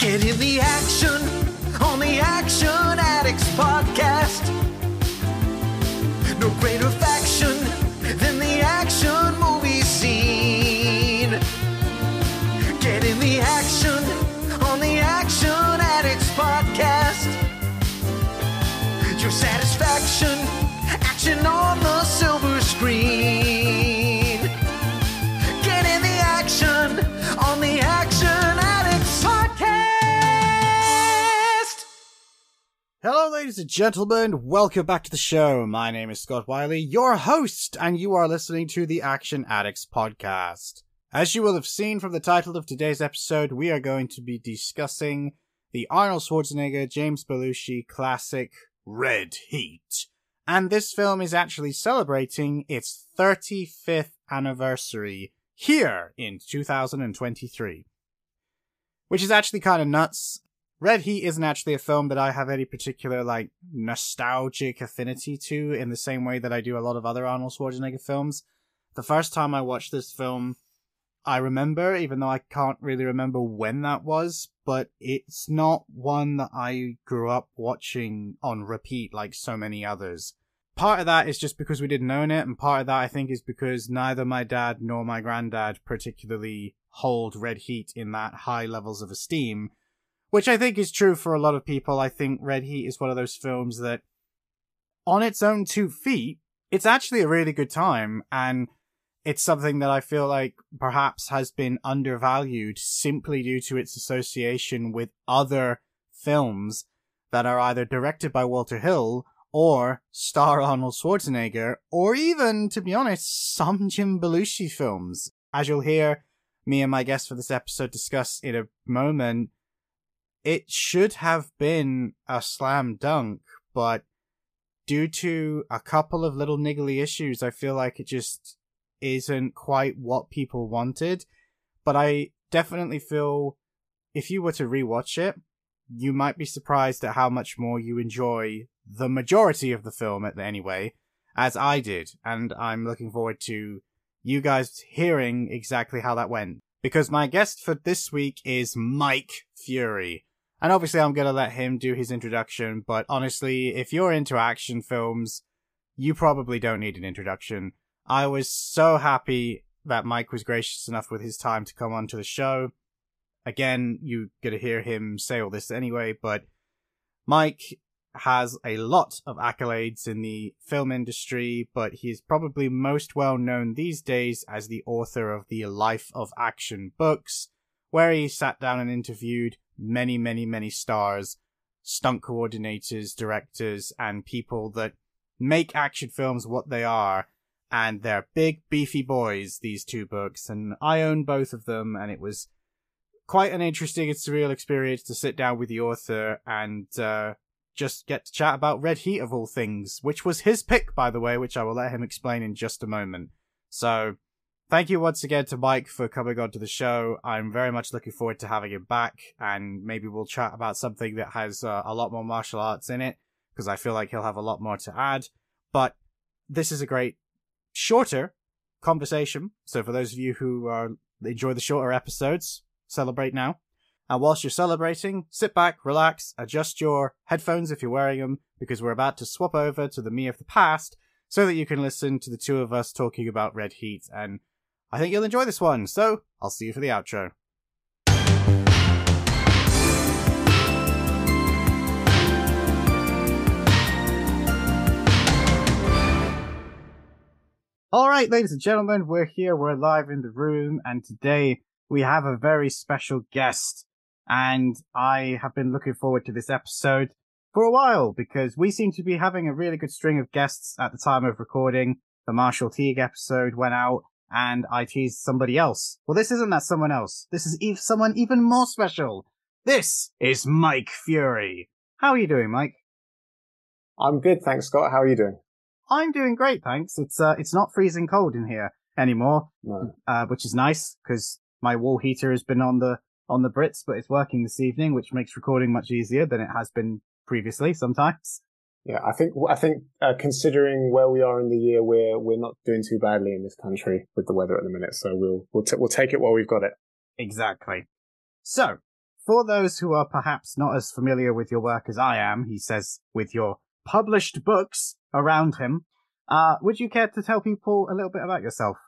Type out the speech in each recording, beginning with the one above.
Get in the action on the Action Addicts podcast. No greater faction than the action movie scene. Get in the action on the Action Addicts podcast. Your satisfaction, action on Hello, ladies and gentlemen. Welcome back to the show. My name is Scott Wiley, your host, and you are listening to the Action Addicts podcast. As you will have seen from the title of today's episode, we are going to be discussing the Arnold Schwarzenegger James Belushi classic Red Heat. And this film is actually celebrating its 35th anniversary here in 2023. Which is actually kind of nuts. Red Heat isn't actually a film that I have any particular like nostalgic affinity to in the same way that I do a lot of other Arnold Schwarzenegger films. The first time I watched this film, I remember, even though I can't really remember when that was, but it's not one that I grew up watching on repeat like so many others. Part of that is just because we didn't own it, and part of that I think is because neither my dad nor my granddad particularly hold Red Heat in that high levels of esteem which I think is true for a lot of people. I think Red Heat is one of those films that, on its own two feet, it's actually a really good time, and it's something that I feel like perhaps has been undervalued simply due to its association with other films that are either directed by Walter Hill or star Arnold Schwarzenegger, or even, to be honest, some Jim Belushi films. As you'll hear me and my guest for this episode discuss in a moment, it should have been a slam dunk, but due to a couple of little niggly issues, I feel like it just isn't quite what people wanted. But I definitely feel if you were to rewatch it, you might be surprised at how much more you enjoy the majority of the film at anyway, as I did, and I'm looking forward to you guys hearing exactly how that went. Because my guest for this week is Mike Fury. And obviously, I'm going to let him do his introduction, but honestly, if you're into action films, you probably don't need an introduction. I was so happy that Mike was gracious enough with his time to come onto the show. Again, you're going to hear him say all this anyway, but Mike has a lot of accolades in the film industry, but he's probably most well known these days as the author of the Life of Action books, where he sat down and interviewed many, many, many stars, stunt coordinators, directors, and people that make action films what they are. And they're big, beefy boys, these two books. And I own both of them, and it was quite an interesting and surreal experience to sit down with the author and uh, just get to chat about Red Heat of all things, which was his pick, by the way, which I will let him explain in just a moment. So, thank you once again to Mike for coming on to the show. I'm very much looking forward to having him back, and maybe we'll chat about something that has uh, a lot more martial arts in it, because I feel like he'll have a lot more to add. But this is a great, shorter conversation. So for those of you who are enjoy the shorter episodes, celebrate now. And whilst you're celebrating, sit back, relax, adjust your headphones if you're wearing them, because we're about to swap over to the me of the past so that you can listen to the two of us talking about Red Heat. And I think you'll enjoy this one. So I'll see you for the outro. All right, ladies and gentlemen, we're here, we're live in the room, and today we have a very special guest. And I have been looking forward to this episode for a while because we seem to be having a really good string of guests at the time of recording. The Marshall Teague episode went out and I teased somebody else. Well, this isn't that someone else. This is someone even more special. This is Mike Fury. How are you doing, Mike? I'm good, thanks, Scott. How are you doing? I'm doing great, thanks. It's uh, it's not freezing cold in here anymore, No. uh, which is nice because my wall heater has been on the on the Brits, but it's working this evening, which makes recording much easier than it has been previously. Sometimes. Yeah, I think I think uh, considering where we are in the year, we're we're not doing too badly in this country with the weather at the minute. So we'll we'll t- we'll take it while we've got it. Exactly. So, for those who are perhaps not as familiar with your work as I am, he says, with your published books around him, uh, would you care to tell people a little bit about yourself?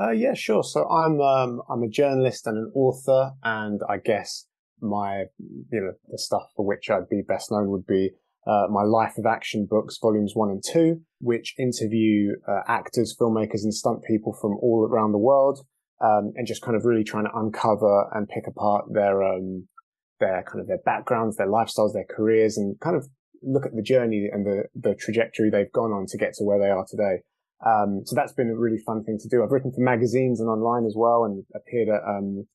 Uh, yeah, sure. So I'm um, I'm a journalist and an author, and I guess my you know the stuff for which I'd be best known would be uh, my Life of Action books, volumes one and two, which interview uh, actors, filmmakers, and stunt people from all around the world, um, and just kind of really trying to uncover and pick apart their um, their kind of their backgrounds, their lifestyles, their careers, and kind of look at the journey and the the trajectory they've gone on to get to where they are today. Um, so that's been a really fun thing to do. I've written for magazines and online as well and appeared at, um,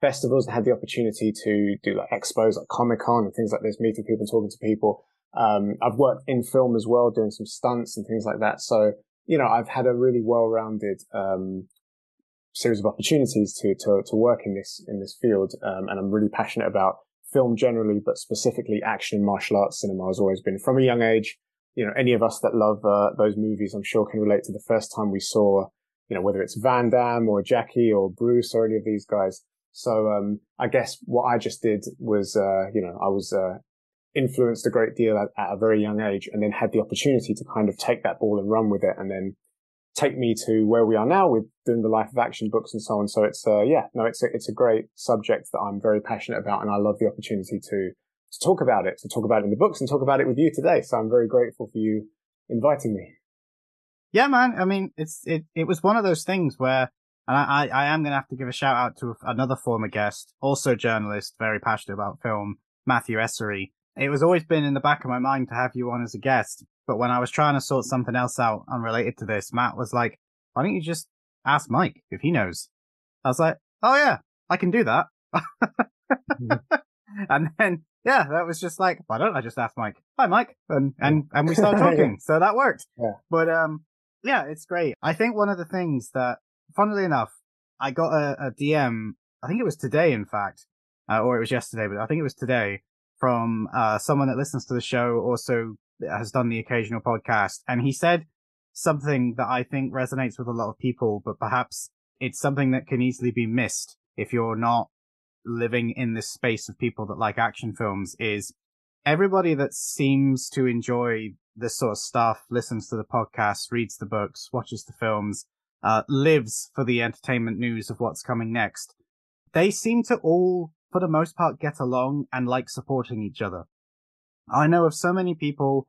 festivals and had the opportunity to do like expos like Comic Con and things like this, meeting people and talking to people. Um, I've worked in film as well, doing some stunts and things like that. So, you know, I've had a really well-rounded, um, series of opportunities to, to, to work in this, in this field. Um, and I'm really passionate about film generally, but specifically action and martial arts cinema has always been from a young age you know, any of us that love uh, those movies, I'm sure can relate to the first time we saw, you know, whether it's Van Damme or Jackie or Bruce or any of these guys. So, um, I guess what I just did was, uh, you know, I was, uh, influenced a great deal at, at, a very young age and then had the opportunity to kind of take that ball and run with it and then take me to where we are now with doing the life of action books and so on. So it's, uh, yeah, no, it's a, it's a great subject that I'm very passionate about and I love the opportunity to, to talk about it, to talk about it in the books and talk about it with you today. So I'm very grateful for you inviting me. Yeah, man. I mean, it's, it, it was one of those things where, and I, I am going to have to give a shout out to another former guest, also journalist, very passionate about film, Matthew Essery. It was always been in the back of my mind to have you on as a guest. But when I was trying to sort something else out unrelated to this, Matt was like, why don't you just ask Mike if he knows? I was like, oh yeah, I can do that. Mm-hmm. and then yeah, that was just like, why don't I just ask Mike? Hi, Mike, and and and we started talking, so that worked. Yeah. But um, yeah, it's great. I think one of the things that, funnily enough, I got a, a DM. I think it was today, in fact, uh, or it was yesterday, but I think it was today from uh, someone that listens to the show, also has done the occasional podcast, and he said something that I think resonates with a lot of people, but perhaps it's something that can easily be missed if you're not living in this space of people that like action films is everybody that seems to enjoy this sort of stuff, listens to the podcast, reads the books, watches the films, uh, lives for the entertainment news of what's coming next. They seem to all, for the most part, get along and like supporting each other. I know of so many people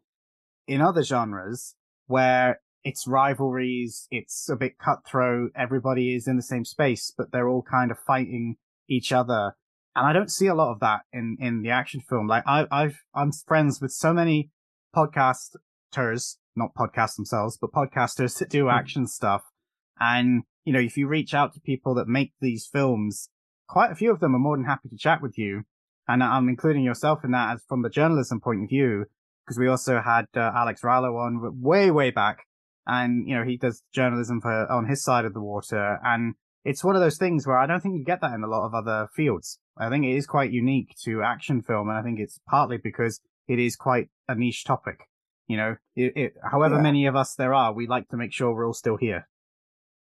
in other genres where it's rivalries, it's a bit cutthroat, everybody is in the same space, but they're all kind of fighting each other. And I don't see a lot of that in, in the action film. Like I, I've, I'm friends with so many podcasters, not podcasts themselves, but podcasters that do hmm. action stuff. And, you know, if you reach out to people that make these films, quite a few of them are more than happy to chat with you. And I'm including yourself in that as from the journalism point of view, because we also had uh, Alex Rallo on way, way back. And, you know, he does journalism for on his side of the water. And it's one of those things where I don't think you get that in a lot of other fields. I think it is quite unique to action film, and I think it's partly because it is quite a niche topic. You know, it, it, however yeah. many of us there are, we like to make sure we're all still here.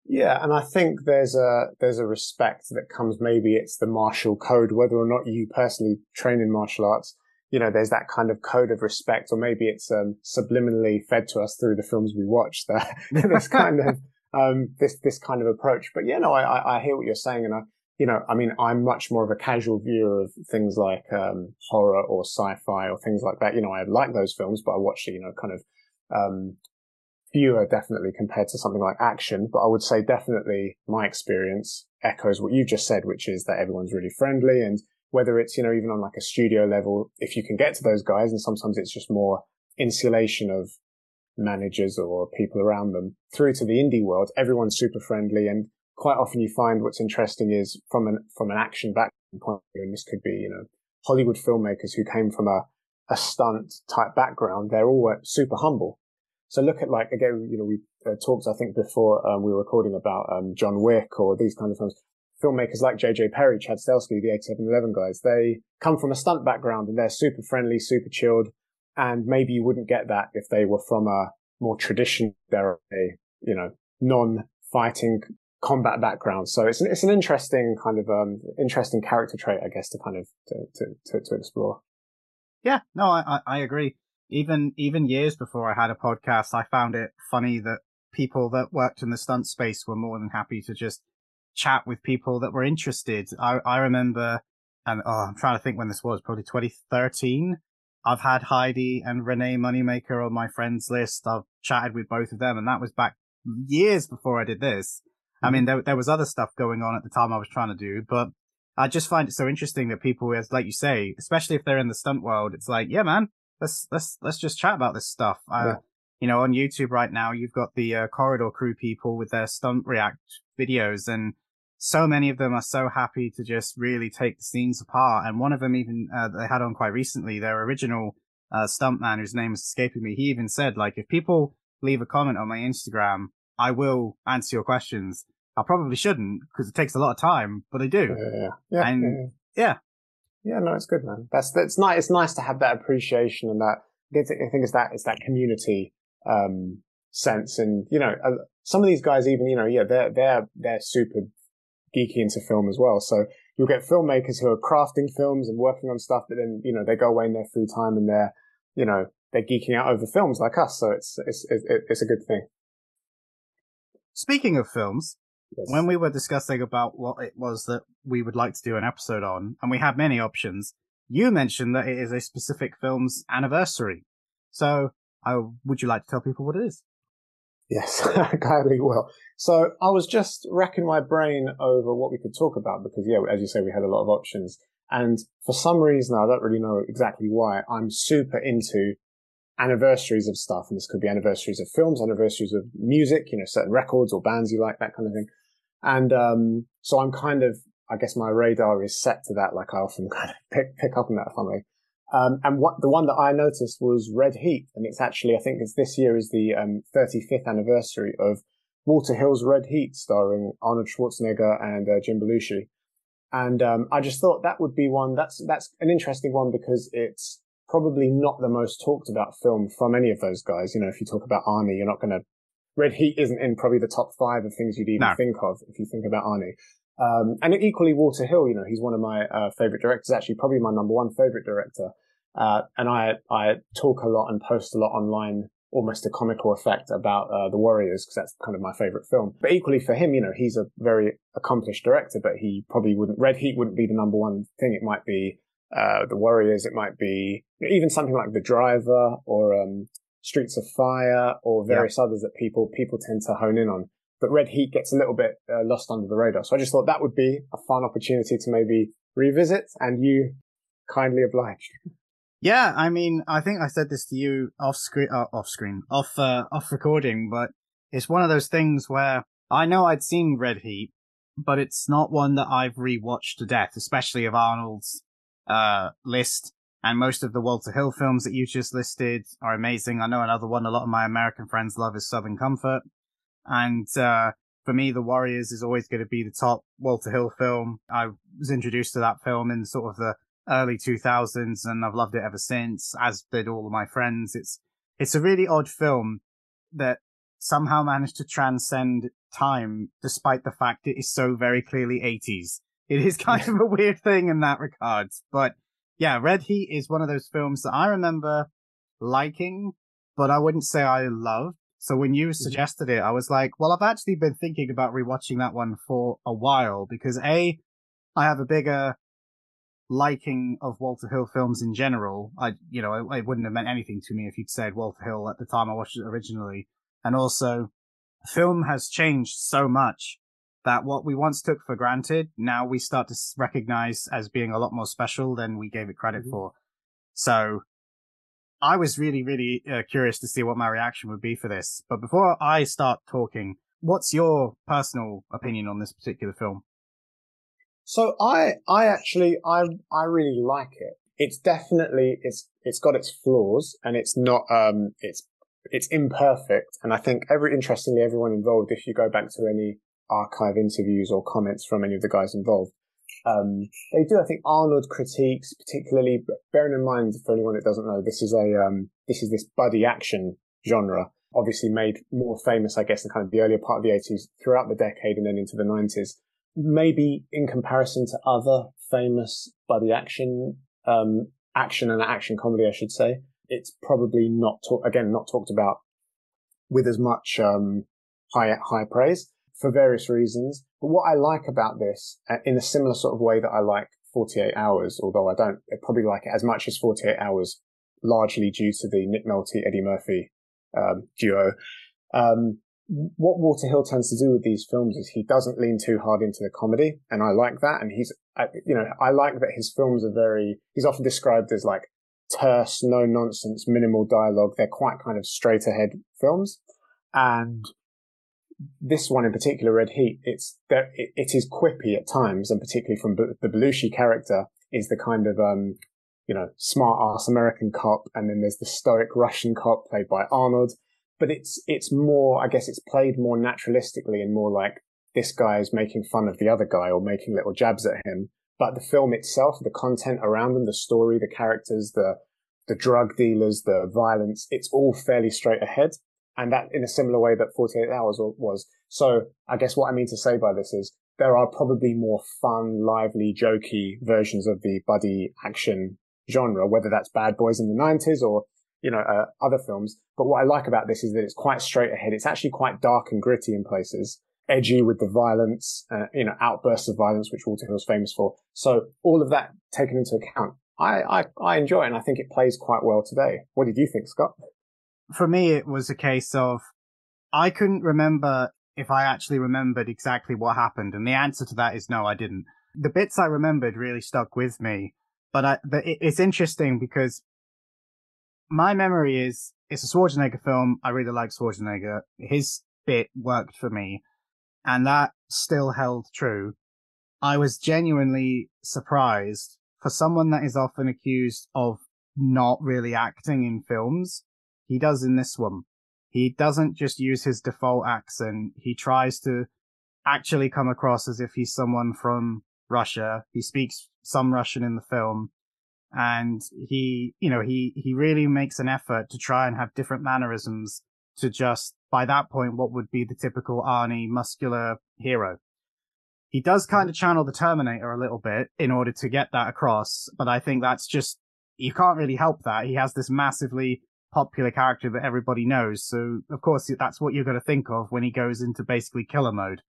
Yeah, and I think there's a there's a respect that comes. Maybe it's the martial code, whether or not you personally train in martial arts. You know, there's that kind of code of respect, or maybe it's um, subliminally fed to us through the films we watch. That this kind of um, this this kind of approach. But yeah, no, I, I hear what you're saying, and I, you know, I mean, I'm much more of a casual viewer of things like um, horror or sci-fi or things like that. You know, I like those films, but I watch, you know, kind of um, fewer definitely compared to something like action. But I would say definitely my experience echoes what you just said, which is that everyone's really friendly and whether it's, you know, even on like a studio level, if you can get to those guys and sometimes it's just more insulation of managers or people around them through to the indie world, everyone's super friendly. And quite often you find what's interesting is from an, from an action background and this could be, you know, Hollywood filmmakers who came from a, a stunt type background, they're all uh, super humble. So look at like, again, you know, we uh, talked, I think before um, we were recording about um, John Wick or these kind of films. Filmmakers like JJ Perry, Chad Stahelski, the 87Eleven guys, they come from a stunt background and they're super friendly, super chilled. And maybe you wouldn't get that if they were from a more traditional, a, you know, non-fighting combat background. So it's an, it's an interesting kind of um interesting character trait, I guess, to kind of to to to, to explore. Yeah, no, I, I agree. Even even years before I had a podcast, I found it funny that people that worked in the stunt space were more than happy to just chat with people that were interested. I I remember, and oh, I'm trying to think when this was, probably 2013. I've had Heidi and Renae Moneymaker on my friends list. I've chatted with both of them, and that was back years before I did this. I mm-hmm. mean, there, there was other stuff going on at the time I was trying to do, but I just find it so interesting that people, as like you say, especially if they're in the stunt world, it's like, yeah, man, let's let's let's just chat about this stuff. Uh, yeah. You know, on YouTube right now, you've got the uh, corridor crew people with their stunt react videos, and so many of them are so happy to just really take the scenes apart. And one of them even uh, they had on quite recently, their original uh, stuntman, whose name is escaping me, he even said like, if people leave a comment on my Instagram, I will answer your questions. I probably shouldn't because it takes a lot of time, but I do. Yeah, yeah, and yeah. Yeah, no, it's good, man. That's that's nice. It's nice to have that appreciation and that. I think it's that it's that community um, sense, and you know, uh, some of these guys even you know, yeah, they're they're they're super geeky into film as well. So you'll get filmmakers who are crafting films and working on stuff, but then you know they go away in their free time and they're you know they're geeking out over films like us. So it's it's it's, it's a good thing. Speaking of films, yes. when we were discussing about what it was that we would like to do an episode on, and we had many options, you mentioned that it is a specific film's anniversary. So, I, would you like to tell people what it is? Yes, gladly will. So I was just racking my brain over what we could talk about because, yeah, as you say, we had a lot of options. And for some reason, I don't really know exactly why, I'm super into anniversaries of stuff. And this could be anniversaries of films, anniversaries of music, you know, certain records or bands you like, that kind of thing. And, um, so I'm kind of, I guess my radar is set to that, like I often kind of pick, pick up on that funnily. Um, and what the one that I noticed was Red Heat, and it's actually I think it's this year is the um, 35th anniversary of Walter Hill's Red Heat, starring Arnold Schwarzenegger and uh, Jim Belushi. And um, I just thought that would be one that's that's an interesting one because it's probably not the most talked about film from any of those guys. You know, if you talk about Arnie, you're not going to. Red Heat isn't in probably the top five of things you'd even no. think of if you think about Arnie. Um, and equally, Walter Hill, you know, he's one of my uh, favorite directors, actually, probably my number one favorite director. Uh, and I, I talk a lot and post a lot online, almost a comical effect about uh, the Warriors, because that's kind of my favorite film. But equally for him, you know, he's a very accomplished director, but he probably wouldn't, Red Heat wouldn't be the number one thing. It might be uh, the Warriors, it might be even something like The Driver or um, Streets of Fire or various yeah. others that people people tend to hone in on but Red Heat gets a little bit uh, lost under the radar. So I just thought that would be a fun opportunity to maybe revisit, and you kindly obliged. Yeah, I mean, I think I said this to you off screen, uh, off screen, off uh, off recording, but it's one of those things where I know I'd seen Red Heat, but it's not one that I've rewatched to death, especially of Arnold's uh, list. And most of the Walter Hill films that you just listed are amazing. I know another one a lot of my American friends love is Southern Comfort. And uh, for me, The Warriors is always going to be the top Walter Hill film. I was introduced to that film in sort of the early 2000s and I've loved it ever since, as did all of my friends. It's, it's a really odd film that somehow managed to transcend time despite the fact it is so very clearly 80s. It is kind of a weird thing in that regard. But yeah, Red Heat is one of those films that I remember liking, but I wouldn't say I loved. So when you mm-hmm. suggested it, I was like, well, I've actually been thinking about rewatching that one for a while because A, I have a bigger liking of Walter Hill films in general. I, you know, it, it wouldn't have meant anything to me if you'd said Walter Hill at the time I watched it originally. And also, film has changed so much that what we once took for granted, now we start to recognize as being a lot more special than we gave it credit mm-hmm. for. So I was really, really uh, curious to see what my reaction would be for this. But before I start talking, what's your personal opinion on this particular film? So I, I actually, I, I really like it. It's definitely, it's, it's got its flaws and it's not, um, it's, it's imperfect. And I think every, interestingly, everyone involved, if you go back to any archive interviews or comments from any of the guys involved, um, they do, I think, Arnold critiques, particularly bearing in mind for anyone that doesn't know, this is a um, this is this buddy action genre, obviously made more famous, I guess, in kind of the earlier part of the 80s throughout the decade and then into the 90s. Maybe in comparison to other famous buddy action, um, action and action comedy, I should say, it's probably not talk, again, not talked about with as much, um, high, high praise for various reasons. But what I like about this, uh, in a similar sort of way that I like 48 Hours, although I don't probably like it as much as 48 Hours, largely due to the Nick Nolte Eddie Murphy um, duo. Um, what Walter Hill tends to do with these films is he doesn't lean too hard into the comedy, and I like that. And he's, you know, I like that his films are very. He's often described as like terse, no nonsense, minimal dialogue. They're quite kind of straight ahead films, and this one in particular, Red Heat, it's there, it, it is quippy at times, and particularly from B- the Belushi character is the kind of um, you know smart ass American cop, and then there's the stoic Russian cop played by Arnold. But it's it's more, I guess, it's played more naturalistically and more like this guy is making fun of the other guy or making little jabs at him. But the film itself, the content around them, the story, the characters, the the drug dealers, the violence, it's all fairly straight ahead and that in a similar way that 48 hours was. So I guess what I mean to say by this is there are probably more fun, lively, jokey versions of the buddy action genre, whether that's Bad Boys in the 90s or, you know, uh, other films. But what I like about this is that it's quite straight ahead. It's actually quite dark and gritty in places, edgy with the violence, uh, you know, outbursts of violence, which Walter Hill's famous for. So all of that taken into account, I, I, I enjoy it and I think it plays quite well today. What did you think, Scott? For me, it was a case of I couldn't remember if I actually remembered exactly what happened. And the answer to that is no, I didn't. The bits I remembered really stuck with me. But I, but it's interesting because my memory is it's a Schwarzenegger film. I really like Schwarzenegger. His bit worked for me and that still held true. I was genuinely surprised for someone that is often accused of not really acting in films he does in this one. He doesn't just use his default accent. He tries to actually come across as if he's someone from Russia. He speaks some Russian in the film. And he, you know, he, he really makes an effort to try and have different mannerisms to just, by that point, what would be the typical Arnie muscular hero. He does kind of channel the Terminator a little bit in order to get that across, but I think that's just, you can't really help that. He has this massively popular character that everybody knows. So of course that's what you're going to think of when he goes into basically killer mode.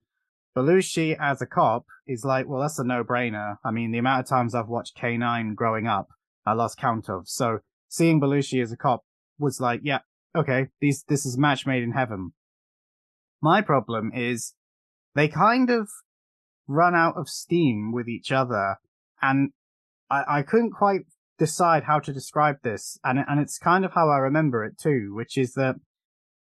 Belushi as a cop is like, well, that's a no-brainer. I mean, the amount of times I've watched K9 growing up, I lost count of. So seeing Belushi as a cop was like, yeah, okay, these, this is match made in heaven. My problem is they kind of run out of steam with each other and I, I couldn't quite decide how to describe this, and and it's kind of how I remember it too, which is that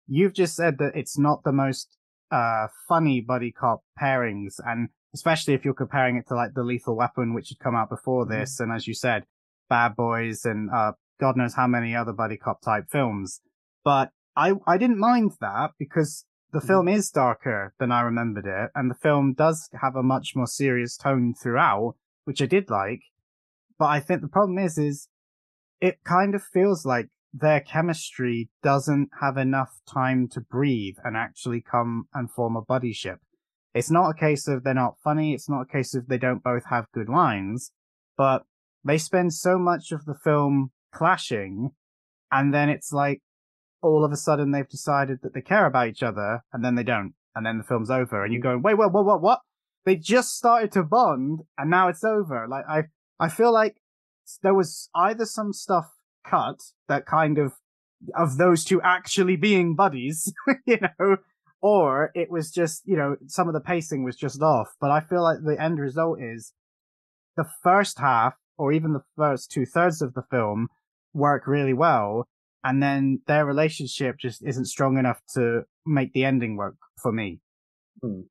you've just said that it's not the most uh funny buddy cop pairings, and especially if you're comparing it to like the Lethal Weapon, which had come out before mm-hmm. this, mm-hmm. and as you said, Bad Boys, and uh God knows how many other buddy cop type films. But I I didn't mind that because the mm-hmm. film is darker than I remembered it, and the film does have a much more serious tone throughout, which I did like. But I think the problem is, is it kind of feels like their chemistry doesn't have enough time to breathe and actually come and form a buddyship. It's not a case of they're not funny. It's not a case of they don't both have good lines, but they spend so much of the film clashing. And then it's like all of a sudden they've decided that they care about each other and then they don't. And then the film's over and you're going, wait, what, what, what, what? They just started to bond and now it's over. Like I, I feel like there was either some stuff cut that kind of of those two actually being buddies, you know, or it was just, you know, some of the pacing was just off. But I feel like the end result is the first half or even the first two thirds of the film work really well. And then their relationship just isn't strong enough to make the ending work for me. Hmm.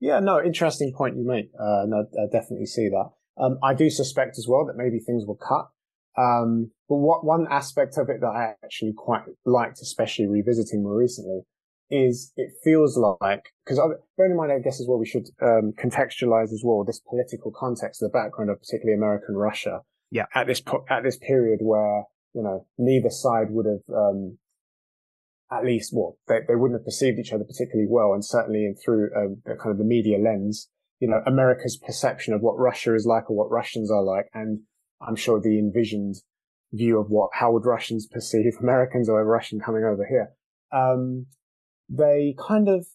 Yeah, no, interesting point you make. Uh, I definitely see that. Um, I do suspect as well that maybe things were cut. Um, but what one aspect of it that I actually quite liked, especially revisiting more recently, is it feels like because bearing in mind, I guess as well, we should um, contextualize as well this political context, the background of particularly American Russia. Yeah. At this po- at this period where you know neither side would have um, at least, well, they, they wouldn't have perceived each other particularly well. And certainly in through um, the kind of the media lens, you know, America's perception of what Russia is like or what Russians are like. And I'm sure the envisioned view of what, how would Russians perceive Americans or a Russian coming over here. Um, they kind of,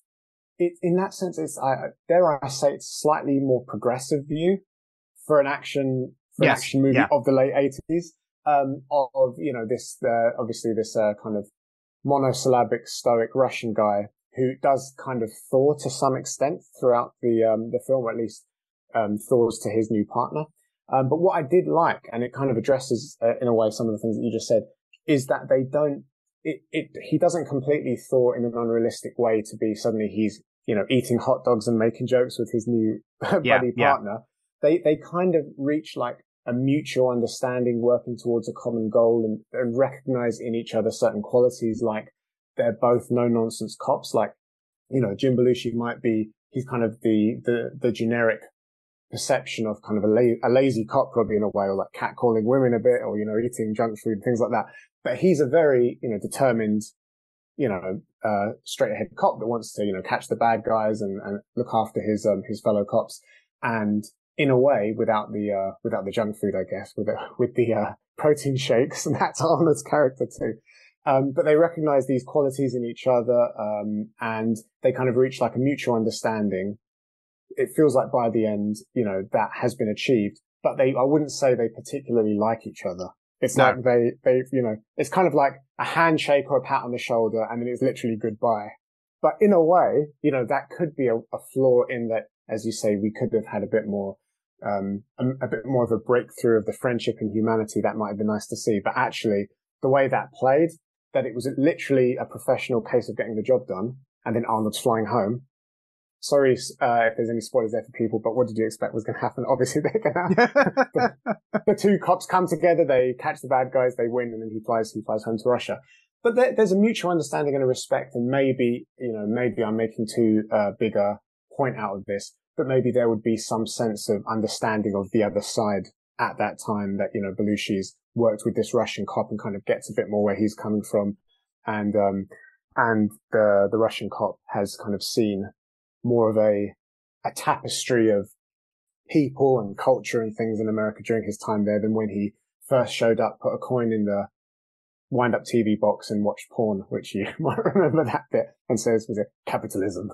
it, in that sense, it's, I, dare I say, it's slightly more progressive view for an action, for yes. an action movie yeah. of the late eighties. Um, of, you know, this, uh, obviously this, uh, kind of monosyllabic stoic Russian guy who does kind of thaw to some extent throughout the, um, the film, or at least, um, thaws to his new partner. Um, but what I did like, and it kind of addresses uh, in a way some of the things that you just said, is that they don't. It, it he doesn't completely thaw in an unrealistic way to be suddenly he's you know eating hot dogs and making jokes with his new buddy partner. Yeah. They they kind of reach like a mutual understanding, working towards a common goal, and, and recognize in each other certain qualities like they're both no nonsense cops. Like you know Jim Belushi might be he's kind of the the the generic perception of kind of a, la- a lazy cop probably in a way, or like catcalling women a bit, or, you know, eating junk food, things like that. But he's a very, you know, determined, you know, uh, straight ahead cop that wants to, you know, catch the bad guys and, and look after his, um, his fellow cops. And in a way, without the, uh, without the junk food, I guess, with the, with the, uh, protein shakes. And that's Arnold's character too. Um, but they recognize these qualities in each other, um, and they kind of reach like a mutual understanding it feels like by the end, you know, that has been achieved, but they, I wouldn't say they particularly like each other. It's no. like they, they, you know, it's kind of like a handshake or a pat on the shoulder and then it's literally goodbye. But in a way, you know, that could be a, a flaw in that, as you say, we could have had a bit more, um, a, a bit more of a breakthrough of the friendship and humanity. That might have been nice to see. But actually, the way that played, that it was literally a professional case of getting the job done and then Arnold's flying home sorry uh, if there's any spoilers there for people, but what did you expect was going to happen? Obviously, they're going to. the, the two cops come together, they catch the bad guys, they win, and then he flies. He flies home to Russia. But there, there's a mutual understanding and a respect, and maybe you know, maybe I'm making too uh, big a point out of this, but maybe there would be some sense of understanding of the other side at that time that you know Belushi's worked with this Russian cop and kind of gets a bit more where he's coming from, and um, and the the Russian cop has kind of seen more of a, a tapestry of people and culture and things in America during his time there than when he first showed up, put a coin in the wind up TV box and watched porn, which you might remember that bit and says was it capitalism.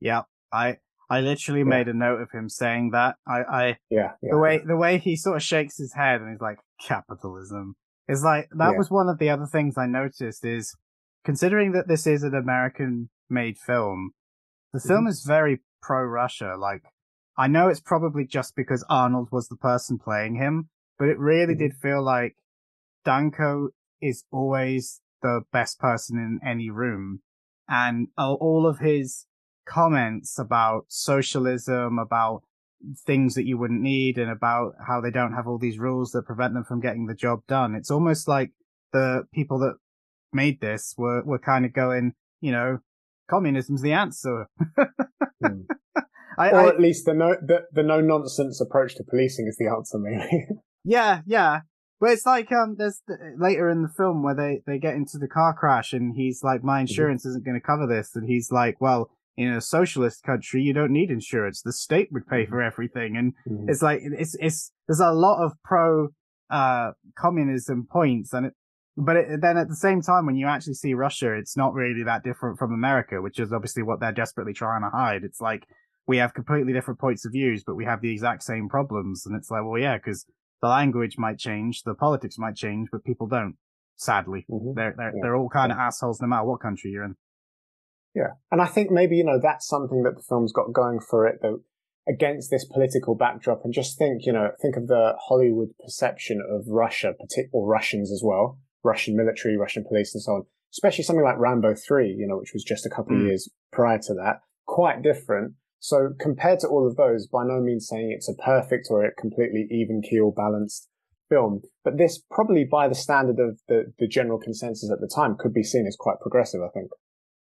Yeah. I, I literally yeah. made a note of him saying that. I, I, yeah, yeah, the way, the way he sort of shakes his head and he's like, capitalism is like, that was one of the other things I noticed is considering that this is an American made film, the film mm-hmm. is very pro Russia. Like, I know it's probably just because Arnold was the person playing him, but it really mm-hmm. did feel like Danko is always the best person in any room. And all of his comments about socialism, about things that you wouldn't need, and about how they don't have all these rules that prevent them from getting the job done. It's almost like the people that made this were, were kind of going, you know, communism's the answer. hmm. I, or I, at least the no the, the no nonsense approach to policing is the answer, maybe. yeah, yeah. But it's like um, there's later in the film where they they get into the car crash and he's like, my mm-hmm. insurance mm-hmm. isn't going to cover this, and he's like, well, in a socialist country, you don't need insurance. The state would pay mm-hmm. for everything, and mm-hmm. it's like it's it's there's a lot of pro uh communism points, and it but it, then at the same time, when you actually see Russia, it's not really that different from America, which is obviously what they're desperately trying to hide. It's like we have completely different points of views, but we have the exact same problems. And it's like, well, yeah, because the language might change, the politics might change, but people don't. Sadly, mm-hmm. they're they're yeah. they're all kind of assholes no matter what country you're in. Yeah, and I think maybe you know that's something that the film's got going for it, though against this political backdrop and just think, you know, think of the Hollywood perception of Russia, or Russians as well, Russian military, Russian police, and so on. Especially something like Rambo 3, you know, which was just a couple mm. of years prior to that. Quite different. So compared to all of those, by no means saying it's a perfect or a completely even keel balanced film, but this probably by the standard of the, the general consensus at the time could be seen as quite progressive, I think.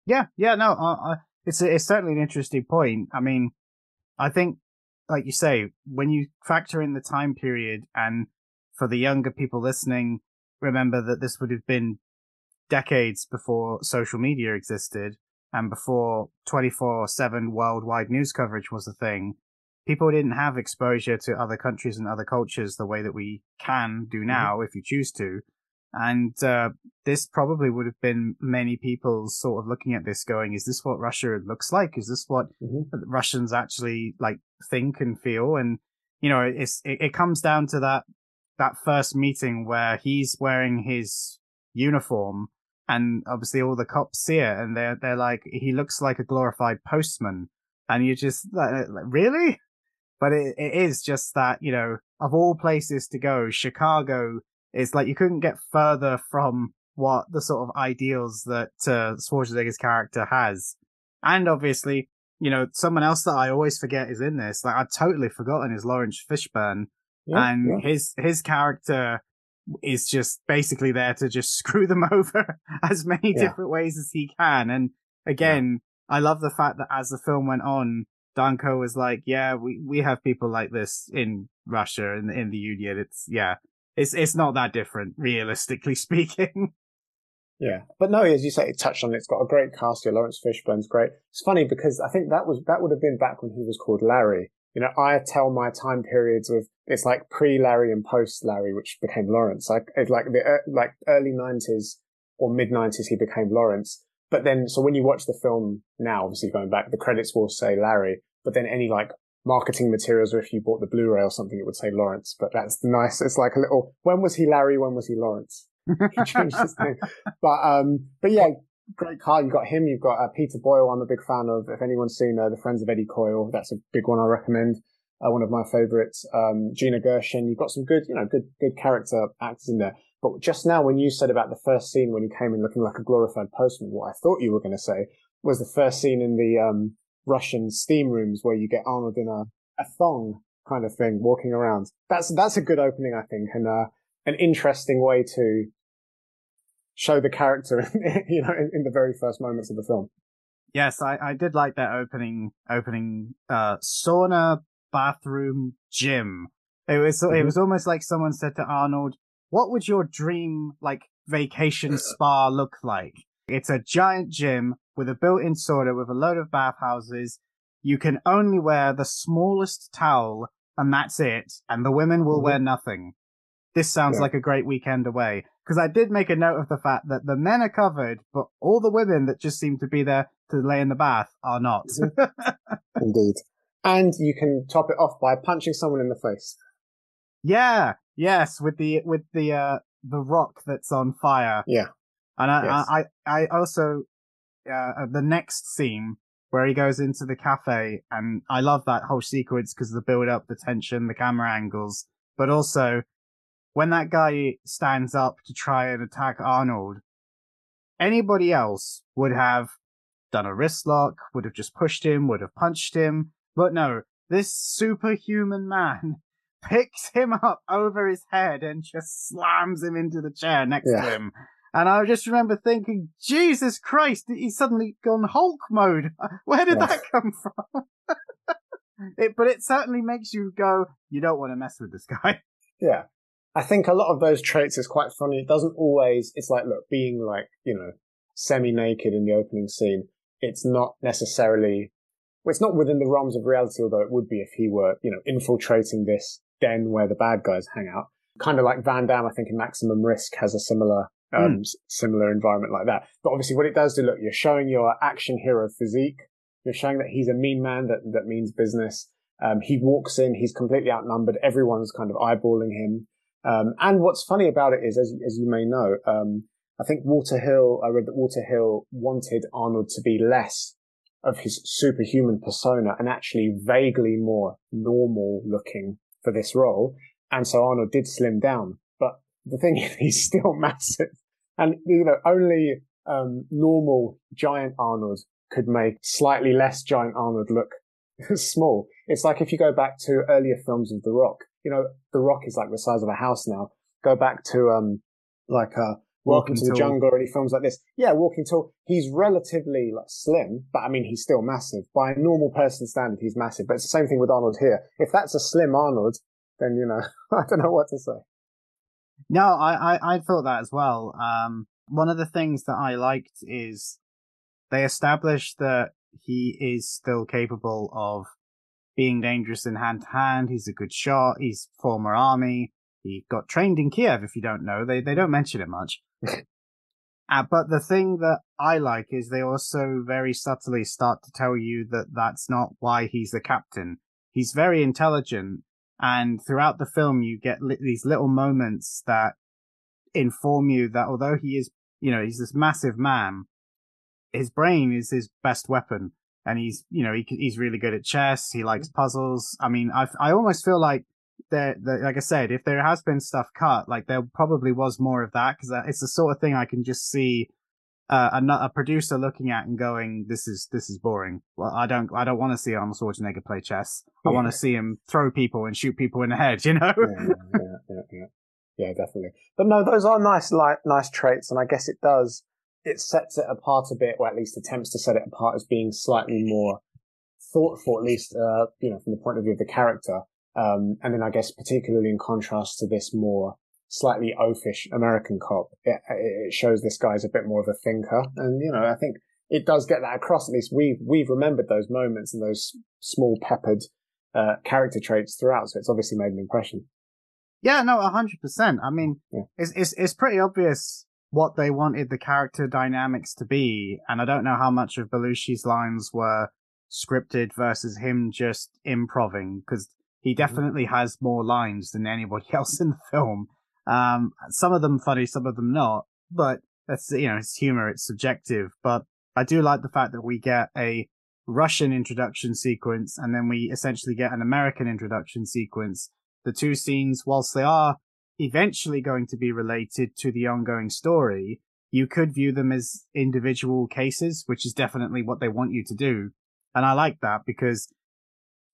Yeah, yeah, no, uh, it's, it's certainly an interesting point. I mean, I think, like you say, when you factor in the time period and for the younger people listening, remember that this would have been decades before social media existed and before 24 7 worldwide news coverage was a thing, people didn't have exposure to other countries and other cultures the way that we can do mm-hmm. now mm-hmm. if you choose to. And uh, this probably would have been many people sort of looking at this going, is this what Russia looks like? Is this what mm-hmm. Russians actually like think and feel? And, you know, it's, it, it comes down to that, that first meeting where he's wearing his uniform and obviously all the cops see it and they're, they're like, he looks like a glorified postman. And you just like, really? But it, it is just that, you know, of all places to go, Chicago is like you couldn't get further from what the sort of ideals that uh, Schwarzenegger's character has. And obviously, you know, someone else that I always forget is in this. Like I'd totally forgotten is Laurence Fishburne, yeah, and yeah. his his character is just basically there to just screw them over as many yeah. different ways as he can. And again, I love the fact that as the film went on, Danko was like, "Yeah, we we have people like this in Russia and in, in the Union. It's yeah, it's it's not that different, realistically speaking. Yeah, but no, as you say, it touched on it. It's got a great cast here. Laurence Fishburne's great. It's funny because I think that was that would have been back when he was called Larry. You know, I tell my time periods of it's like pre Larry and post Larry, which became Laurence. Like it's like the uh, like early nineties or mid nineties, he became Laurence. But then, so when you watch the film now, obviously going back, the credits will say Larry, but then any like marketing materials, or if you bought the Blu-ray or something, it would say Laurence. But that's nice. It's like a little. When was he Larry? When was he Laurence? he changed his name. But um, but yeah, great car. You got him. You've got uh, Peter Boyle. I'm a big fan of. If anyone's seen uh, the Friends of Eddie Coyle, that's a big one I recommend. Uh, one of my favorites. Um, Gina Gershon. You've got some good, you know, good good character actors in there. But just now, when you said about the first scene when he came in looking like a glorified postman, what I thought you were going to say was the first scene in the um, Russian steam rooms where you get Arnold in a, a thong kind of thing walking around. That's, that's a good opening, I think, and, uh, an interesting way to show the character, you know, in, in, the very first moments of the film. Yes, I, I did like that opening, opening, uh, sauna, bathroom, gym. It was, mm-hmm. it was almost like someone said to Arnold, what would your dream, like, vacation spa look like? It's a giant gym with a built-in sauna with a load of bathhouses. You can only wear the smallest towel and that's it. And the women will mm-hmm. wear nothing. This sounds yeah. like a great weekend away. Because I did make a note of the fact that the men are covered, but all the women that just seem to be there to lay in the bath are not. Mm-hmm. Indeed. And you can top it off by punching someone in the face. Yeah. Yes. With the, with the, uh, the rock that's on fire. Yeah. And I, yes. I, I, I also uh, the next scene where he goes into the cafe, and I love that whole sequence because the build up, the tension, the camera angles, but also when that guy stands up to try and attack Arnold, anybody else would have done a wrist lock, would have just pushed him, would have punched him, but no, this superhuman man picks him up over his head and just slams him into the chair next yeah. to him. And I just remember thinking, Jesus Christ, he's suddenly gone Hulk mode. Where did that come from? it, but it certainly makes you go, you don't want to mess with this guy. Yeah. I think a lot of those traits is quite funny. It doesn't always, it's like, look, being like, you know, semi naked in the opening scene, it's not necessarily, well, it's not within the realms of reality, although it would be if he were, you know, infiltrating this den where the bad guys hang out. Kind of like Van Damme, I think in Maximum Risk has a similar. Um, mm. similar environment like that. But obviously, what it does do, look, you're showing your action hero physique. You're showing that he's a mean man that that means business. Um, he walks in, he's completely outnumbered. Everyone's kind of eyeballing him. Um, and what's funny about it is, as as you may know, um, I think Walter Hill. I read that Walter Hill wanted Arnold to be less of his superhuman persona and actually vaguely more normal looking for this role. And so Arnold did slim down the thing is, he's still massive. And, you know, only um, normal giant Arnold could make slightly less giant Arnold look small. It's like if you go back to earlier films of The Rock, you know, The Rock is like the size of a house now. Go back to, um, like, uh, Welcome to the Jungle or any films like this. Yeah, Walking Tall. He's relatively like slim, but I mean, he's still massive. By a normal person standard, he's massive. But it's the same thing with Arnold here. If that's a slim Arnold, then, you know, I don't know what to say. No, I, I, I thought that as well. Um, one of the things that I liked is they established that he is still capable of being dangerous in hand to hand. He's a good shot. He's former army. He got trained in Kiev. If you don't know, they they don't mention it much. uh, but the thing that I like is they also very subtly start to tell you that that's not why he's the captain. He's very intelligent, and throughout the film, you get li- these little moments that inform you that although he is, you know, he's this massive man, his brain is his best weapon. And he's, you know, he, he's really good at chess. He likes mm-hmm. puzzles. I mean, I, I almost feel like there, like I said, if there has been stuff cut, like there probably was more of that because uh, it's the sort of thing I can just see uh, a, a producer looking at and going, "This is this is boring." Well, I don't I don't want to see Arnold Schwarzenegger play chess. I want to see him throw people and shoot people in the head. You know? yeah, yeah, yeah, yeah, yeah, definitely. But no, those are nice, like nice traits, and I guess it does it sets it apart a bit, or at least attempts to set it apart as being slightly more thoughtful, at least, uh, you know, from the point of view of the character. Um, and then I guess particularly in contrast to this more slightly oafish American cop, it, it shows this guy's a bit more of a thinker. And, you know, I think it does get that across. At least we've, we've remembered those moments and those small peppered, uh, character traits throughout. So it's obviously made an impression. Yeah, no, a hundred percent. I mean, yeah. it's, it's, it's pretty obvious what they wanted the character dynamics to be. And I don't know how much of Belushi's lines were scripted versus him just improving because he mm-hmm. definitely has more lines than anybody else in the film. Um, some of them funny, some of them not, but that's, you know, it's humor, it's subjective. But I do like the fact that we get a Russian introduction sequence and then we essentially get an American introduction sequence. The two scenes, whilst they are eventually going to be related to the ongoing story, you could view them as individual cases, which is definitely what they want you to do. And I like that because